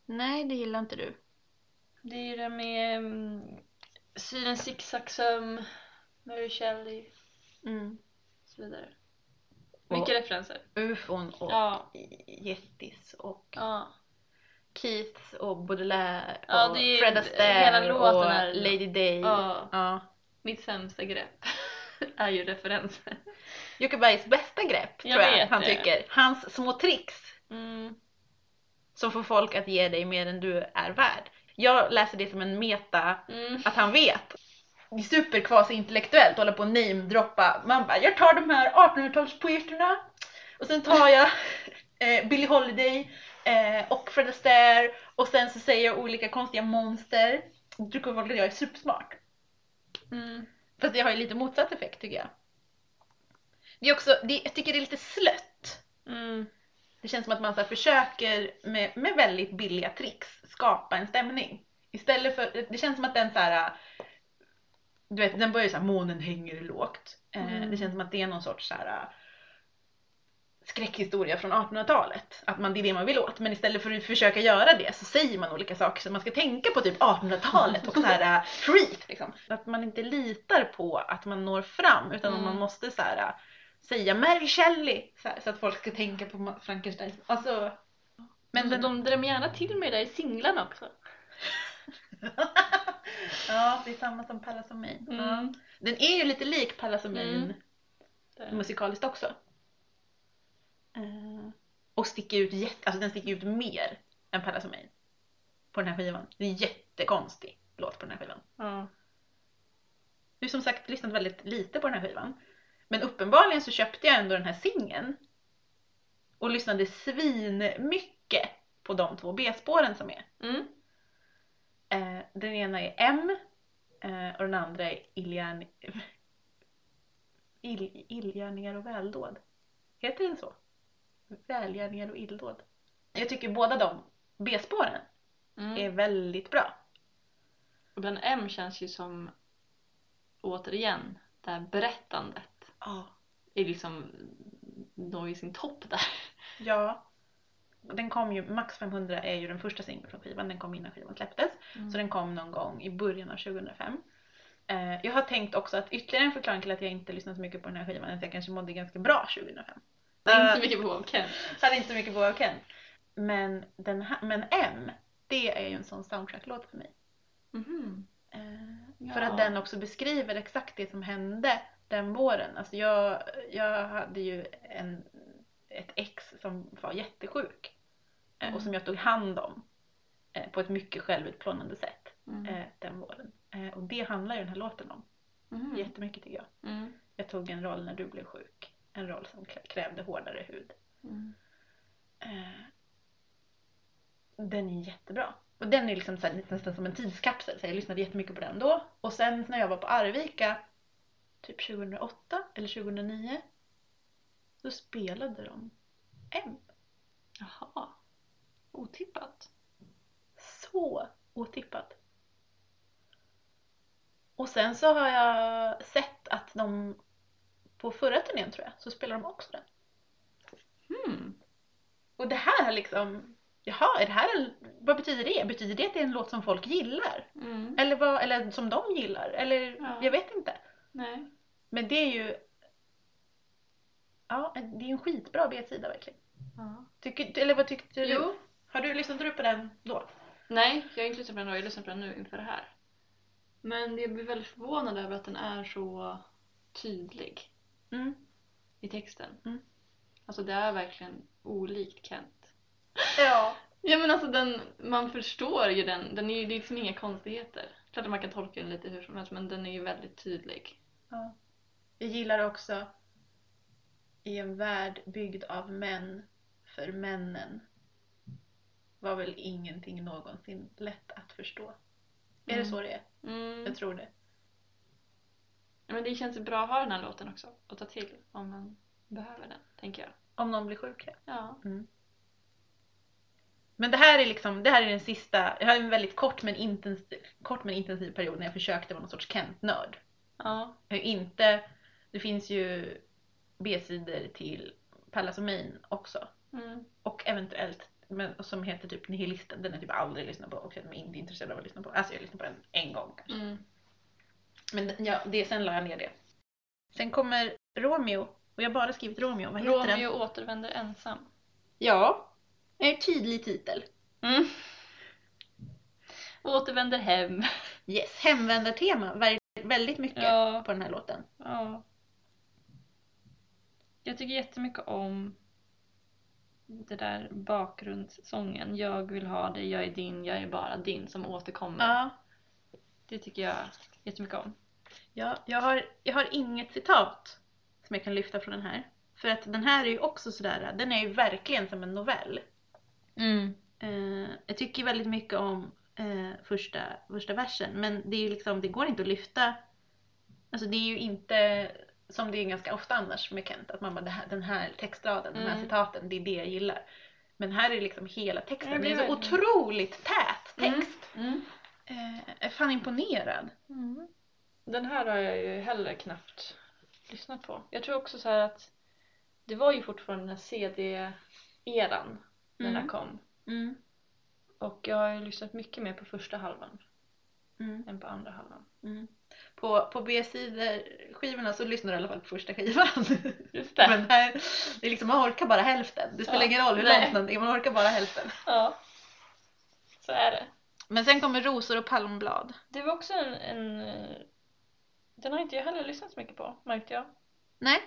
Nej, det gillar inte du. Det är det med um, Syren zigzagsöm, Mary Shelley Mm. och så vidare. Och- Mycket referenser. Ufon och Ja. Jettis och Ja. Keats och Baudelaire Ja, och är- Fred hela Astaire och är- Lady Day. Ja. Ja. Mitt sämsta grepp är ju referenser. Jocke Bergs bästa grepp Jag tror jag han det. tycker. Hans små tricks Mm. som får folk att ge dig mer än du är värd. Jag läser det som en meta Mm. att han vet. Det är superkvasi-intellektuellt, hålla på och namedroppa. Man bara, jag tar de här 1800-talspoeterna och sen tar jag eh, Billie Holiday eh, och Fred Astaire och sen så säger jag olika konstiga monster. Då tycker folk att jag är supersmart. Mm. Fast det har ju lite motsatt effekt tycker jag. Det är också, det, jag tycker det är lite slött. Mm. Det känns som att man så försöker med, med väldigt billiga tricks skapa en stämning. Istället för, det känns som att den så här. Du vet, den börjar så här, månen hänger lågt. Eh, Mm. Det känns som att det är någon sorts så här skräckhistoria från 1800-talet. Att man, det är det man vill åt. Men istället för att försöka göra det så säger man olika saker som man ska tänka på typ 1800-talet och så här uh, treat liksom. Att man inte litar på att man når fram utan Mm. man måste så här säga Mary Shelley så, här, så att folk ska tänka på Frankenstein. Alltså, men den, de drämmer gärna till med det där i singlarna också. ja, det är samma som Main. Mm. Ja. Den är ju lite lik Main Mm. Musikaliskt också. Eh, och sticker ut jätte, alltså den sticker ut mer än Main på den här skivan. Det är en jättekonstig låt på den här skivan. Ja. Nu som sagt lyssnat väldigt lite på den här skivan. Men uppenbarligen så köpte jag ändå den här singeln och lyssnade svinmycket på de två B-spåren som är. Mm. Eh, den ena är M eh, och den andra är Iljan... Il, illgärningar och väldåd. Heter den så? Välgärningar och illdåd. Jag tycker båda de B-spåren Mm. är väldigt bra. Och den M känns ju som återigen det här berättandet Ja. är liksom når ju sin topp där. Ja. Den kom ju, Max 500 är ju den första singeln från skivan, den kom innan skivan släpptes. Så den kom någon gång i början av 2005. Eh, jag har tänkt också att ytterligare en förklaring till att jag inte lyssnat så mycket på den här skivan är att jag kanske mådde ganska bra 2005. Det är inte Eh, så mycket på Ken. hade inte så mycket på Ken. Men, den här, men M, det är ju en sån soundtrack-låt för mig. Mhm. Eh, För Ja. att den också beskriver exakt det som hände den våren. Alltså jag, jag hade ju en, ett ex som var jättesjuk. eh, Mm. Och som jag tog hand om. eh, På ett mycket självutplånande sätt Mm. eh, den våren. Och det handlar ju den här låten om. Mhm. Jättemycket tycker jag. Mm. Jag tog en roll när du blev sjuk. En roll som krä- krävde hårdare hud. Mm. Den är jättebra. Och den är liksom så här, nästan som en tidskapsel. Så jag lyssnade jättemycket på den då. Och sen när jag var på Arvika, typ 2008 eller 2009. Då spelade de M. Jaha. Otippat. Så otippat. Och sen så har jag sett att de på förra turnén tror jag, så spelar de också den. Hmm. Och det här har liksom, jaha, är det här en, vad betyder det? Betyder det att det är en låt som folk gillar? Mm. Eller, vad, eller som de gillar? Eller Ja. jag vet inte. Nej. Men det är ju Ja, det är en skitbra B-sida verkligen. Ja. Tycker, eller vad tyckte du? Jo. Har du lyssnat upp på den då? Nej, jag har inte lyssnat på den då, jag lyssnar på den nu inför det här. Men jag blir väldigt förvånad över att den är så tydlig Mm. i texten. Mm. Alltså det är verkligen olikt Kent. Ja. Ja men alltså den, man förstår ju den, den är det är liksom inga konstigheter. Klart att man kan tolka den lite hur som helst men den är ju väldigt tydlig. Ja. Jag gillar också i en värld byggd av män för männen var väl ingenting någonsin lätt att förstå. Är det Mm. så det är? Mm. Jag tror det. Ja, men det känns bra att ha den här låten också att ta till om man behöver den, tänker jag. Om någon blir sjuk ja. Ja. Men det här är liksom, det här är den sista, jag har en väldigt kort men intensiv, kort men intensiv period när jag försökte vara någon sorts Kent-nörd. Ja. Är inte, det finns ju B-sidor till Pallas och Main också. Mm. Och eventuellt, men, som heter typ Nihilisten, den har jag typ aldrig lyssnat på och känner mig inte intresserad av att lyssna på. Alltså jag lyssnade på den en gång kanske. Mm. Men ja, det, sen la jag ner det. Sen kommer Romeo, och jag har bara skrivit Romeo, vad heter den? Romeo återvänder ensam. Ja, en tydlig titel. Mm. Återvänder hem. Yes, hemvändartema, vä- väldigt mycket Ja. på den här låten. Ja. Jag tycker jättemycket om det där bakgrundssången. Jag vill ha dig, jag är din, jag är bara din som återkommer. Ja, Det tycker jag jättemycket om. ja jag, har, jag har inget citat som jag kan lyfta från den här. För att den här är ju också sådär, den är ju verkligen som en novell. Mm. Eh, jag tycker väldigt mycket om eh, första, första versen men det är ju liksom, det går inte att lyfta. Alltså det är ju inte som det är ganska ofta annars med Kent, att man bara här, den här textraden, de här Mm. citaten, det är det jag gillar. Men här är det liksom hela texten, det är så otroligt tät text. Mm. Eh, jag är fan imponerad. Mm. Den här har jag ju heller knappt lyssnat på. Jag tror också så här att det var ju fortfarande den här CD-eran när den här Mm. kom. Och jag har ju lyssnat mycket mer på första halvan Mm. än på andra halvan. Mm. På, på B-sidor-skivorna så lyssnar du i alla fall på första skivan. Just Men här, det är liksom, man orkar bara hälften. Det spelar Ja, ingen roll hur långt någonting man orkar bara hälften. Ja. Så är det. Men sen kommer Rosor och palmblad. Det var också en, en... Den har inte jag heller lyssnat så mycket på, märkte jag. Nej.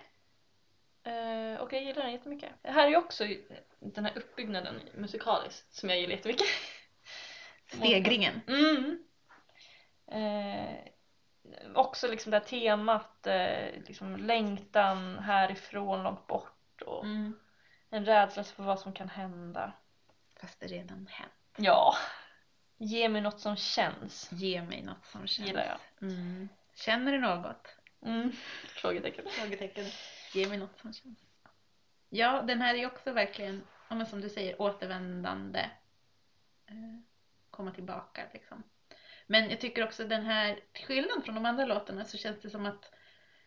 Eh, och jag gillar den jättemycket. Det här är ju också den här uppbyggnaden musikaliskt som jag gillar jättemycket. Stegringen. Mm. Eh, också liksom det här temat, eh, liksom längtan härifrån, långt bort och Mm. en rädsla för vad som kan hända. Fast det redan hänt. Ja. Ge mig något som känns. Ge mig något som känns. Gillar jag. Mm. Känner du något? Mm. Frågetecken. Frågetecken. Ge mig något som känns. Ja, den här är också verkligen, ja, som du säger, återvändande. Eh, komma tillbaka liksom. Men jag tycker också den här, till skillnad från de andra låtarna så känns det som att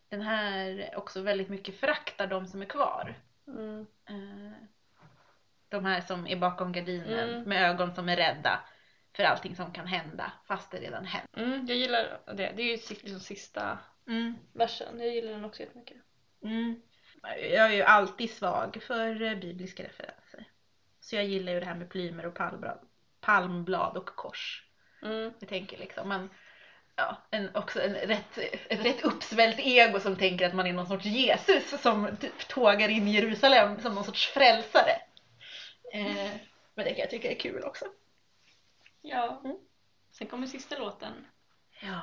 den här också väldigt mycket föraktar de som är kvar. Mm. Eh, de här som är bakom gardinen Mm. med ögon som är rädda för allting som kan hända fast det redan hänt. Mm, jag gillar det. Det är ju liksom sista versen. Jag gillar den också jättemycket. Mm. Jag är ju alltid svag för eh, bibliska referenser. Så jag gillar ju det här med plymer och palmblad, palmblad och kors. Mm. Jag tänker liksom man, ja, en, också en rätt, ett rätt uppsvällt ego som tänker att man är någon sorts Jesus som typ tågar in i Jerusalem som någon sorts frälsare. Eh, men det kan jag tycka är kul också. Ja. Mm. Sen kommer sista låten. Ja.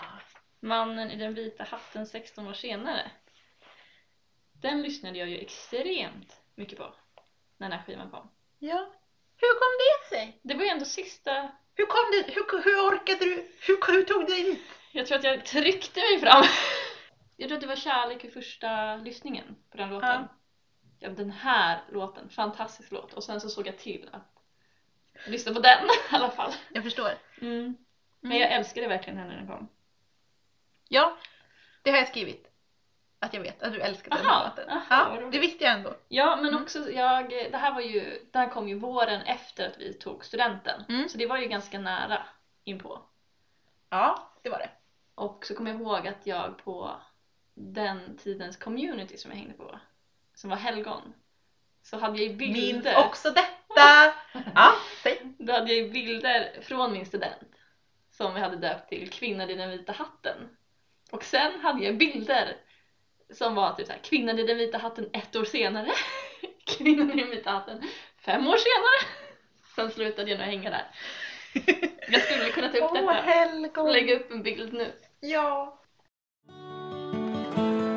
Mannen i den vita hatten 16 år senare. Den lyssnade jag ju extremt mycket på när den här skivan kom. ja. Hur kom det sig? Det var ju ändå sista... Hur kom det? Hur, hur orkade du? Hur, hur tog du dit? Jag tror att jag tryckte mig fram. Jag tror att det var kärlek vid första lyssningen på den låten. Ja. Ja. den här låten, fantastisk låt. Och sen så såg jag till att lyssna på den i alla fall. Jag förstår. Men Mm. jag älskade verkligen henne när den kom. Ja, det har jag skrivit. Att jag vet att du älskar den Aha, låten. aha, Ja, det visste jag ändå. Ja, men Mm. också jag, det här var ju, det här kom ju våren efter att vi tog studenten. Mm. Så det var ju ganska nära inpå. Ja, det var det. Och så kommer jag ihåg att jag på den tidens community som jag hängde på som var helgon så hade jag ju Minns bilder. också detta! Ja, säg. Då hade jag ju bilder från min student som jag hade döpt till Kvinnan i den vita hatten. Och sen hade jag bilder som var typ såhär Kvinnan i den vita hatten ett år senare. Kvinnan i den vita hatten fem år senare. Sen slutade jag nog hänga där. Jag skulle kunna ta upp Åh, detta helgon! och lägga upp en bild nu. Ja.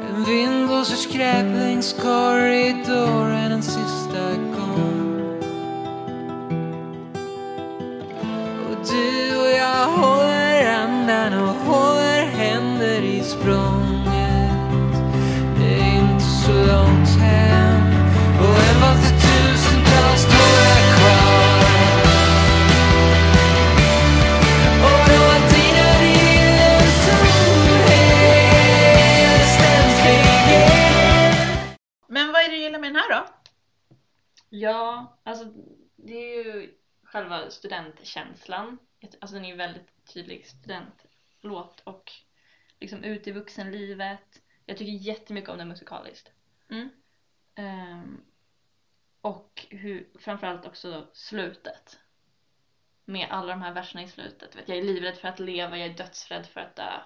En vind blåser skräp längs korridoren en sista gång Och du och jag håller andan och håller händer i språnget Ja, alltså det är ju själva studentkänslan. Alltså den är ju väldigt tydlig studentlåt och liksom ut i vuxenlivet. Jag tycker jättemycket om den musikaliskt. Mm. Ehm, och hur, framförallt också slutet. Med alla de här verserna i slutet. Vet, jag är livrädd för att leva, jag är dödsrädd för att dö.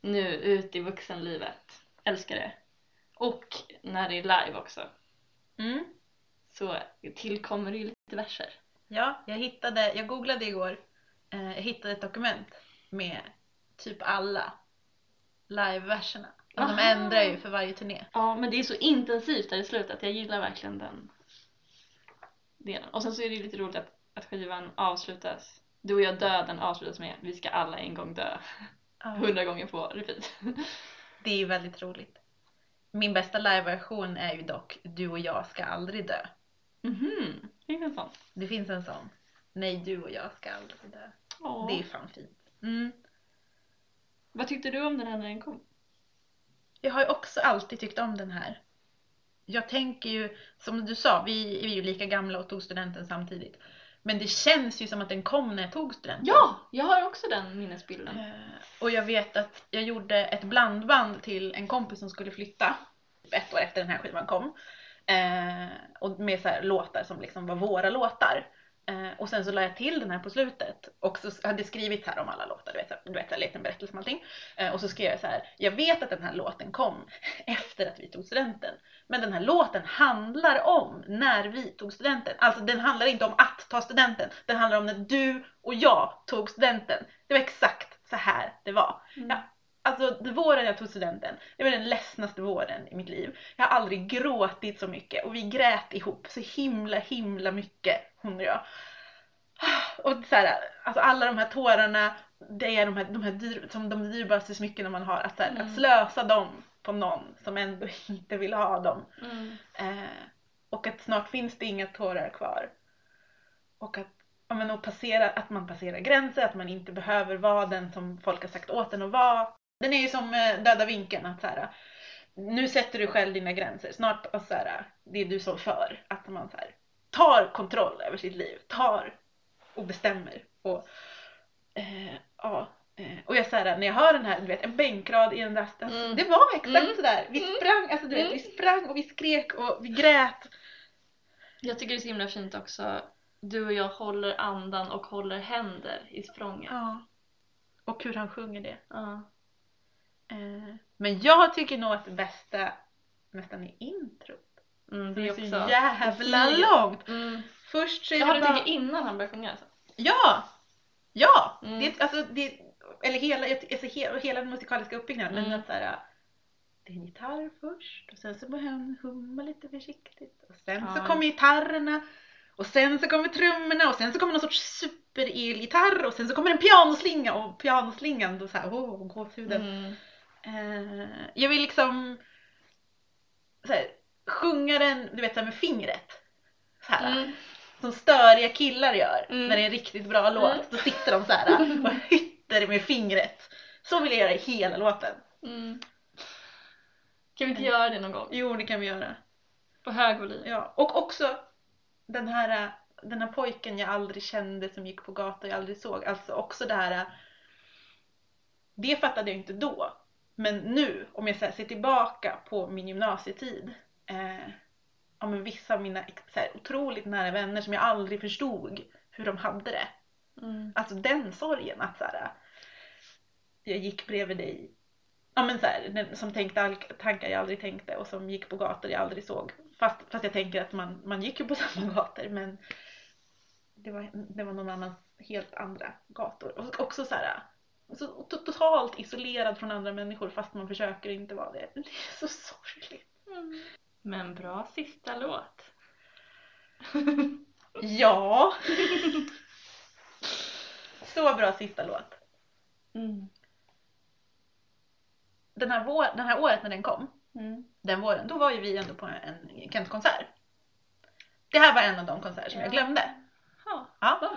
Nu ut i vuxenlivet. Älskar det. Och när det är live också Mm. Så tillkommer det ju lite verser. Ja, jag hittade, jag googlade igår, eh, jag hittade ett dokument med typ alla live-verserna. Och de ändrar ju för varje turné. Ja, men det är så intensivt där i slutet. Jag gillar verkligen den delen. Och sen så är det ju lite roligt att, att skivan avslutas. Du och jag döden avslutas med Vi ska alla en gång dö. Hundra gånger på repeat. Det är ju väldigt roligt. Min bästa live-version är ju dock Du och jag ska aldrig dö. Mhm, finns en sån. Det finns en sån. Nej, du och jag ska aldrig dö. Åh. Det är fan fint. Mm. Vad tyckte du om den här när den kom? Jag har ju också alltid tyckt om den här. Jag tänker ju, som du sa, vi är ju lika gamla och tog studenten samtidigt. Men det känns ju som att den kom när jag tog studenten. Ja, jag har också den minnesbilden. Eh, Och jag vet att jag gjorde ett blandband till en kompis som skulle flytta ett år efter den här skivan kom. Eh, och med så här låtar som liksom var våra låtar. Eh, och sen så la jag till den här på slutet och så hade jag skrivit här om alla låtar, du vet, du vet här, liten berättelse om allting. Eh, och så skrev jag så här, jag vet att den här låten kom efter att vi tog studenten. Men den här låten handlar om när vi tog studenten. Alltså den handlar inte om att ta studenten, den handlar om när du och jag tog studenten. Det var exakt så här det var. Mm. Ja, alltså våren jag tog studenten, det var den ledsnaste våren i mitt liv. Jag har aldrig gråtit så mycket och vi grät ihop så himla himla mycket, hon och jag. Och så här, alltså alla de här tårarna, det är de här, de här dyr, som de dyrbaraste smyckena man har. Att, så här, Mm. att slösa dem på någon som ändå inte vill ha dem. Mm. Eh, och att snart finns det inga tårar kvar. Och att, ja, men att, passera, att man passerar gränser, att man inte behöver vara den som folk har sagt åt en att vara. Den är ju som eh, döda vinkeln, att så här, nu sätter du själv dina gränser. Snart, och så här, det är du som för. Att man så här, tar kontroll över sitt liv, tar och bestämmer. Och, eh, ja, eh, och jag så här, när jag hör den här, du vet en bänkrad i en rast, alltså, Mm. det var exakt Mm. sådär. Vi Mm. sprang, alltså du vet, Mm. vi sprang och vi skrek och vi grät. Jag tycker det är så himla fint också. Du och jag håller andan och håller händer i språnget. Ja. Och hur han sjunger det. Ja. Eh, men jag tycker nog att det bästa nästan är introt. Mm, Det det är är så också... jävla långt. Mm. Först så är Jag har det du bara... tänker innan han börjar sjunga alltså? Ja! Ja! Mm. Det, alltså, det, eller hela, alltså, hela, hela den musikaliska uppbyggnaden. Mm. Men att så här, det är en gitarr först och sen så börjar han humma lite försiktigt. Och sen så Ja. kommer gitarrerna. Och sen så kommer trummorna och sen så kommer någon sorts super-elgitarr och sen så kommer en pianoslinga och pianoslingan då såhär, åh, gåshuden. Mm. Eh, jag vill liksom så här, sjunga den, du vet så här, med fingret. Så här, Mm. Som störiga killar gör Mm. när det är en riktigt bra låt. Mm. Då sitter de så här och hytter med fingret. Så vill jag göra i hela låten. Mm. Kan vi inte göra det någon gång? Jo, det kan vi göra. På hög volym. Ja. Och också den här, den här pojken jag aldrig kände som gick på gatan jag aldrig såg. Alltså också det här. Det fattade jag inte då. Men nu, om jag så ser tillbaka på min gymnasietid. eh, ja, men vissa av mina så här, otroligt nära vänner som jag aldrig förstod hur de hade det. Mm. Alltså den sorgen att så här, jag gick bredvid dig. Ja men så här, som tänkte tankar jag aldrig tänkte och som gick på gator jag aldrig såg. Fast, fast jag tänker att man, man gick ju på samma gator men det var, det var någon annans helt andra gator. Och också så här, så to- totalt isolerad från andra människor fast man försöker inte vara det. Det är så sorgligt. Men bra sista låt. Ja! Så bra sista låt. Mm. Den här, vår, den här året när den kom, Mm. den våren, då var ju vi ändå på en Kent-konsert. Det här var en av de konserter som jag Ja. glömde. Ja, Ja.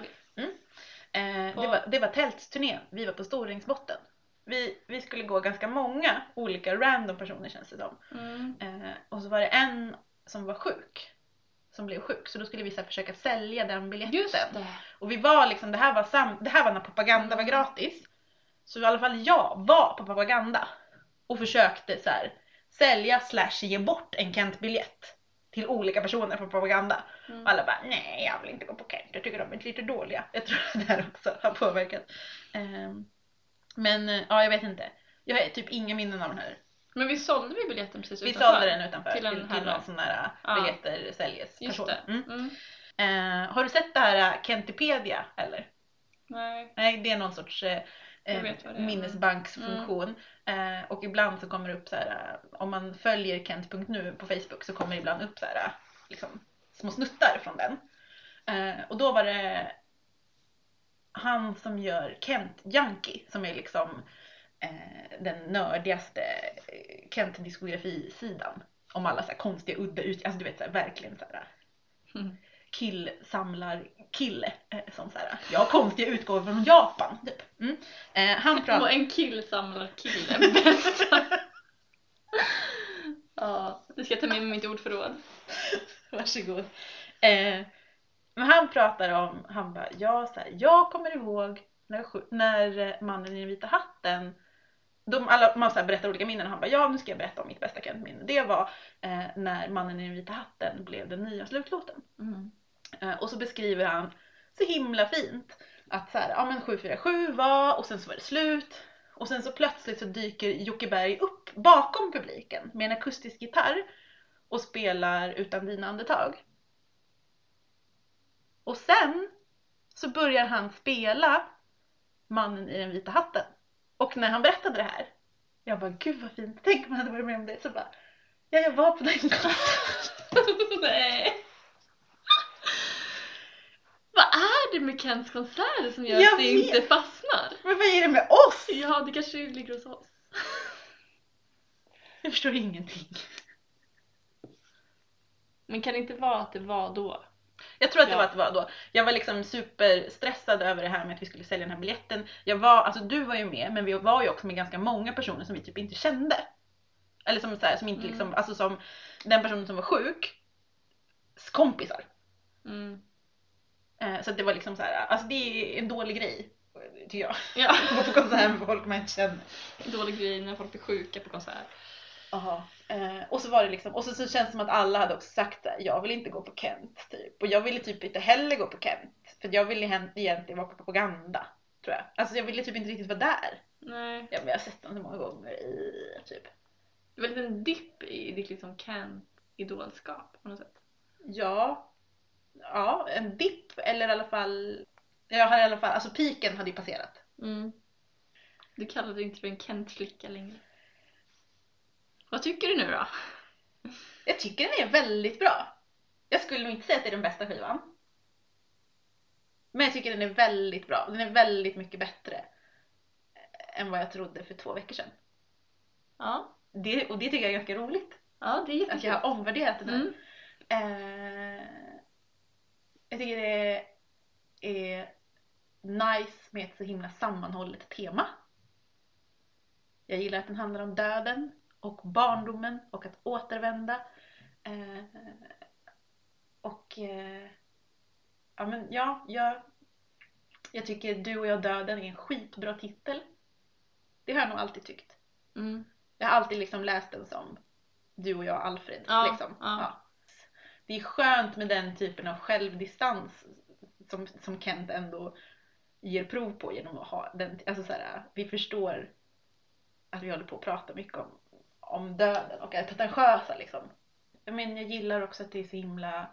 Eh, det, var, det var tältturnén, vi var på Storängsbotten. Vi, vi skulle gå ganska många olika random personer känns det som. Mm. Eh, och så var det en som var sjuk. Som blev sjuk, så då skulle vi så här, försöka sälja den biljetten. Och vi var liksom, det här var, sam, det här var när propaganda var gratis. Så i alla fall jag var på propaganda. Och försökte så här, sälja slash ge bort en Kent-biljett. Till olika personer på propaganda. Mm. Och alla bara, nej jag vill inte gå på Kent, jag tycker de är lite dåliga. Jag tror det här också har påverkat. Ehm, men eh, ja, jag vet inte. Jag har typ inga minnen av den här. Men vi sålde vi biljetten precis Vi utanför? sålde den utanför Till till, en till, herre. någon sån där Ja. biljetter säljes Just person. Mm. Mm. Eh, har du sett det här uh, Kentipedia eller? Nej. Nej, det är någon sorts eh, Eh, minnesbanksfunktion. Eh, och ibland så kommer det upp så här, eh, om man följer Kent.nu på Facebook så kommer det ibland upp så här, liksom, små snuttar från den. Och då var det han som gör Kent Yankee som är liksom den nördigaste Kent-diskografi-sidan. Om alla så här konstiga udda ut, alltså du vet så här, verkligen så här Mm. killsamlar-kille. Eh, som så här, jag har konstiga utgåvor från Japan. Typ. Mm. Eh, han pratar... Och en kill samlar kill är bästa. ja, det ska jag ta med mig mitt ordförråd. Varsågod. Eh, men han pratar om, han bara, ja, så här, jag kommer ihåg när, när eh, mannen i den vita hatten de, alla, man så berättar olika minnen och han bara ja nu ska jag berätta om mitt bästa Kent-minne. Det var eh, när mannen i den vita hatten blev den nya slutlåten. Mm. Eh, och så beskriver han så himla fint att så här, ja men 747 var och sen så var det slut. Och sen så plötsligt så dyker Jocke Berg upp bakom publiken med en akustisk gitarr och spelar Utan dina andetag. Och sen så börjar han spela Mannen i den vita hatten. Och när han berättade det här, jag bara gud vad fint, tänk om man hade varit med om det. Så bara, ja jag var på den konserten. Nej. Vad är det med Kents konserter som gör Jag att det vet. inte fastnar? Men vad är det med oss? Ja, det kanske ligger hos oss. Jag förstår ingenting. Men kan det inte vara att det var då? Jag tror att det Ja. var att det var då. Jag var liksom superstressad över det här med att vi skulle sälja den här biljetten. Jag var, alltså du var ju med, men vi var ju också med ganska många personer som vi typ inte kände. Eller som, så här, som inte Mm. liksom, alltså som den personen som var sjuk, kompisar. Mm. Eh, så att det var liksom så här, alltså det är en dålig grej. Tycker jag. Ja, Att gå på konsert med folk man inte känner. dålig grej när folk blir sjuka på konsert. Aha. Eh, och så var det liksom, och så, så känns det som att alla hade också sagt att jag vill inte gå på Kent typ. Och jag ville typ inte heller gå på Kent. För jag ville egentligen vara på propaganda. Tror jag. Alltså jag ville typ inte riktigt vara där. Nej. Ja, men jag har sett den så många gånger i typ. Det var en liten dipp i ditt liksom Kent-idolskap på något sätt. Ja. Ja, en dipp eller i alla fall. Jag har i alla fall, alltså piken hade ju passerat. Mm. Du kallade dig inte för en Kent-flicka längre. Vad tycker du nu då? Jag tycker den är väldigt bra. Jag skulle nog inte säga att det är den bästa skivan. Men jag tycker den är väldigt bra. Den är väldigt mycket bättre än vad jag trodde för två veckor sedan. Ja, Det, och det tycker jag är ganska roligt. ja det är Att jag jättekul. har omvärderat den här. Mm. Eh, jag tycker det är nice med ett så himla sammanhållet tema. Jag gillar att den handlar om döden och barndomen och att återvända. Eh, och eh, ja, men ja, jag, jag tycker Du och jag döden är en skitbra titel. Det har jag nog alltid tyckt. Mm. Jag har alltid liksom läst den som du och jag Alfred. Ja, liksom. ja. Det är skönt med den typen av självdistans som, som Kent ändå ger prov på genom att ha den, alltså så här, vi förstår att vi håller på att prata mycket om, om döden och är pretentiösa liksom. Men jag gillar också att det är så himla,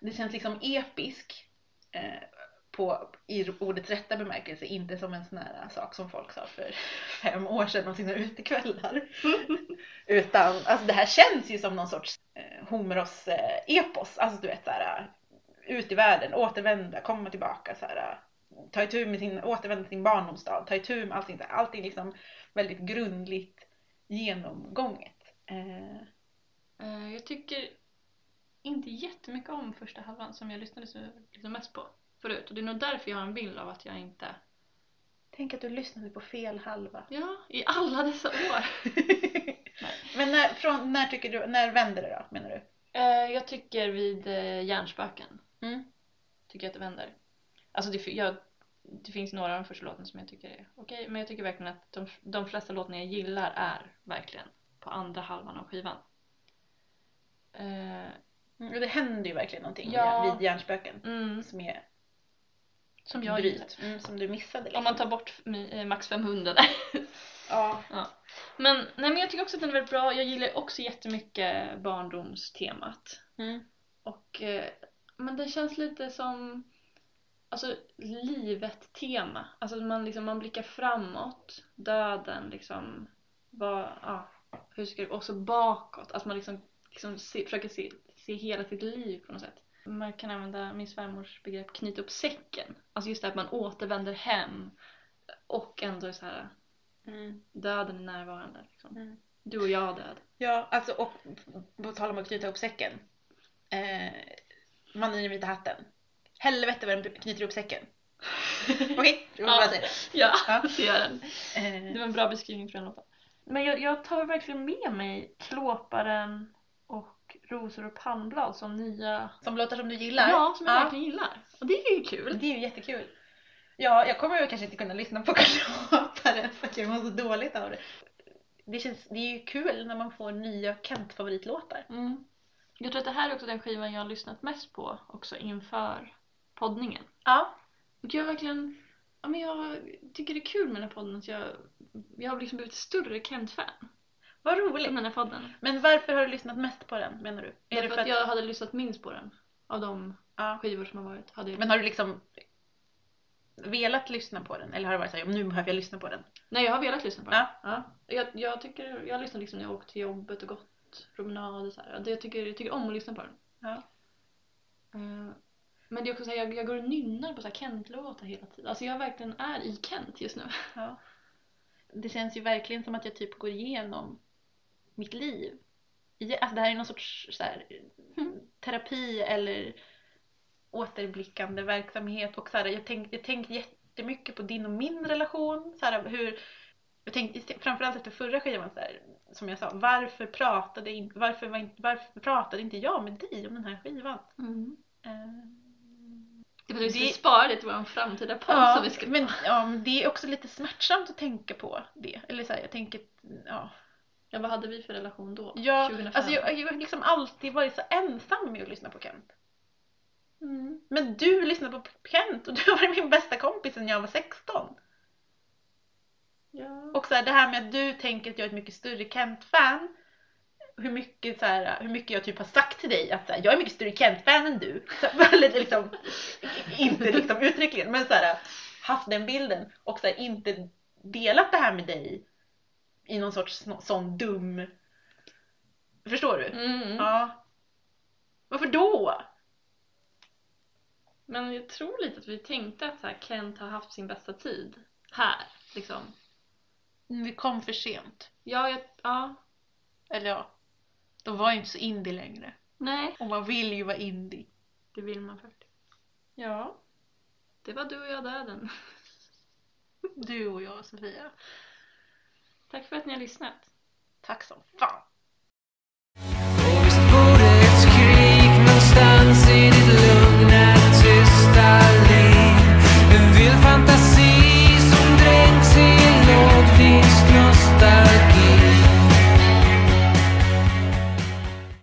det känns liksom episk eh, på, i ordets rätta bemärkelse, inte som en sån här sak som folk sa för fem år sedan om sina utekvällar. Utan alltså det här känns ju som någon sorts eh, Homeros eh, epos, alltså du vet såhär ut i världen, återvända, komma tillbaka så här, ta itu med sin, återvända till sin barndomsstad, ta itu med allting, allting liksom väldigt grundligt genomgånget. Eh, Eh, jag tycker inte jättemycket om första halvan som jag lyssnade så liksom mest på förut. Och det är nog därför jag har en bild av att jag inte... tänk att du lyssnade på fel halva. Ja, i alla dessa år. Men när, från, när tycker du, när vänder det då menar du? Eh, jag tycker vid eh, Hjärnspöken Mm. tycker jag att det vänder. Alltså det, jag, det finns några av de första låtarna som jag tycker är okej, men jag tycker verkligen att de, de flesta låtarna jag gillar är verkligen på andra halvan av skivan. Eh, Mm, och det händer ju verkligen någonting Ja. vid hjärnspöken mm, som är som jag bryt, mm, som du missade. Liksom. Om man tar bort eh, Max 500 där. ja. Men, nej, men jag tycker också att den är väldigt bra. Jag gillar också jättemycket barndomstemat. Mm. Och, eh, men det känns lite som alltså, livet-tema. Alltså man, liksom, man blickar framåt, döden liksom. Vad, ja, hur ska det, och så bakåt. Alltså man liksom, liksom se, försöker se, se hela sitt liv på något sätt. Man kan använda min svärmors begrepp knyta upp säcken. Alltså just det att man återvänder hem och ändå är så här Mm. döden är närvarande. Liksom. Mm. Du och jag död. Ja, alltså och på tal om att knyta ihop säcken. Eh, mannen i den vita hatten. Helvete vad den knyter ihop säcken. Okej, jag säga det. Ja, Ja. det gör den. Eh, Det var en bra beskrivning för den låten. Men jag, jag tar verkligen med mig Klåparen Rosor och pannblad som nya... som låtar som du gillar. Ja, som jag verkligen gillar. Och det är ju kul. Det är ju jättekul. Ja, jag kommer ju kanske inte kunna lyssna på Klåparen för att jag mår så dåligt av det. Det, känns, det är ju kul när man får nya Kent-favoritlåtar. Mm. Jag tror att det här är också den skivan jag har lyssnat mest på också inför poddningen. Ja. Och jag verkligen... Ja, men jag tycker det är kul med den här podden att jag, jag har liksom blivit större Kent-fan. Vad roligt. den här podden. Men varför har du lyssnat mest på den menar du? Är det för att jag hade lyssnat minst på den. Av de ja. skivor som har varit. Hade jag... Men har du liksom velat lyssna på den? Eller har det varit såhär, nu behöver jag lyssna på den? Nej, jag har velat lyssna på den. Ja. Ja. Jag, jag, tycker, jag lyssnar liksom när jag åker till jobbet och gått promenader. Så här. Det, jag, tycker, jag tycker om att lyssna på den. Ja. Eh, men det är också så här, jag, jag går och nynnar på Kent-låtar hela tiden. Alltså jag verkligen är i Kent just nu. Ja. Det känns ju verkligen som att jag typ går igenom mitt liv. Alltså det här är någon sorts så här, terapi eller återblickande verksamhet. Och så här, jag tänkte jag tänkt jättemycket på din och min relation. Så här, hur, jag tänkte framförallt efter förra skivan, så här, som jag sa, varför pratade, in, varför, var varför pratade inte jag med dig om den här skivan? Eh, Det är för att vi ska Det- spara det till vår framtida podd Ja, som vi ska men, ja, men det är också lite smärtsamt att tänka på det. Eller så här, jag tänker, ja. Ja, vad hade vi för relation då? Ja, 2005? alltså jag, jag har liksom alltid varit så ensam med att lyssna på Kent. Mm. Men du lyssnar på Kent och du varit min bästa kompis sedan jag var 16. Ja. Och så här, det här med att du tänker att jag är ett mycket större Kent-fan. Hur mycket, så här, hur mycket jag typ har sagt till dig att så här, jag är mycket större Kent-fan än du. Så, liksom, inte liksom uttryckligen men så här, haft den bilden och så här, inte delat det här med dig i någon sorts sån dum... Förstår du? Mm. Ja. Varför då? Men jag tror lite att vi tänkte att så här, Kent har haft sin bästa tid här. Liksom. Vi kom för sent. Ja, jag, ja. Eller ja, de var ju inte så indie längre. Nej. Och man vill ju vara indie. Det vill man faktiskt. Ja. Det var du och jag döden. Du och jag Sofia. Tack för att ni har lyssnat. Tack som fan.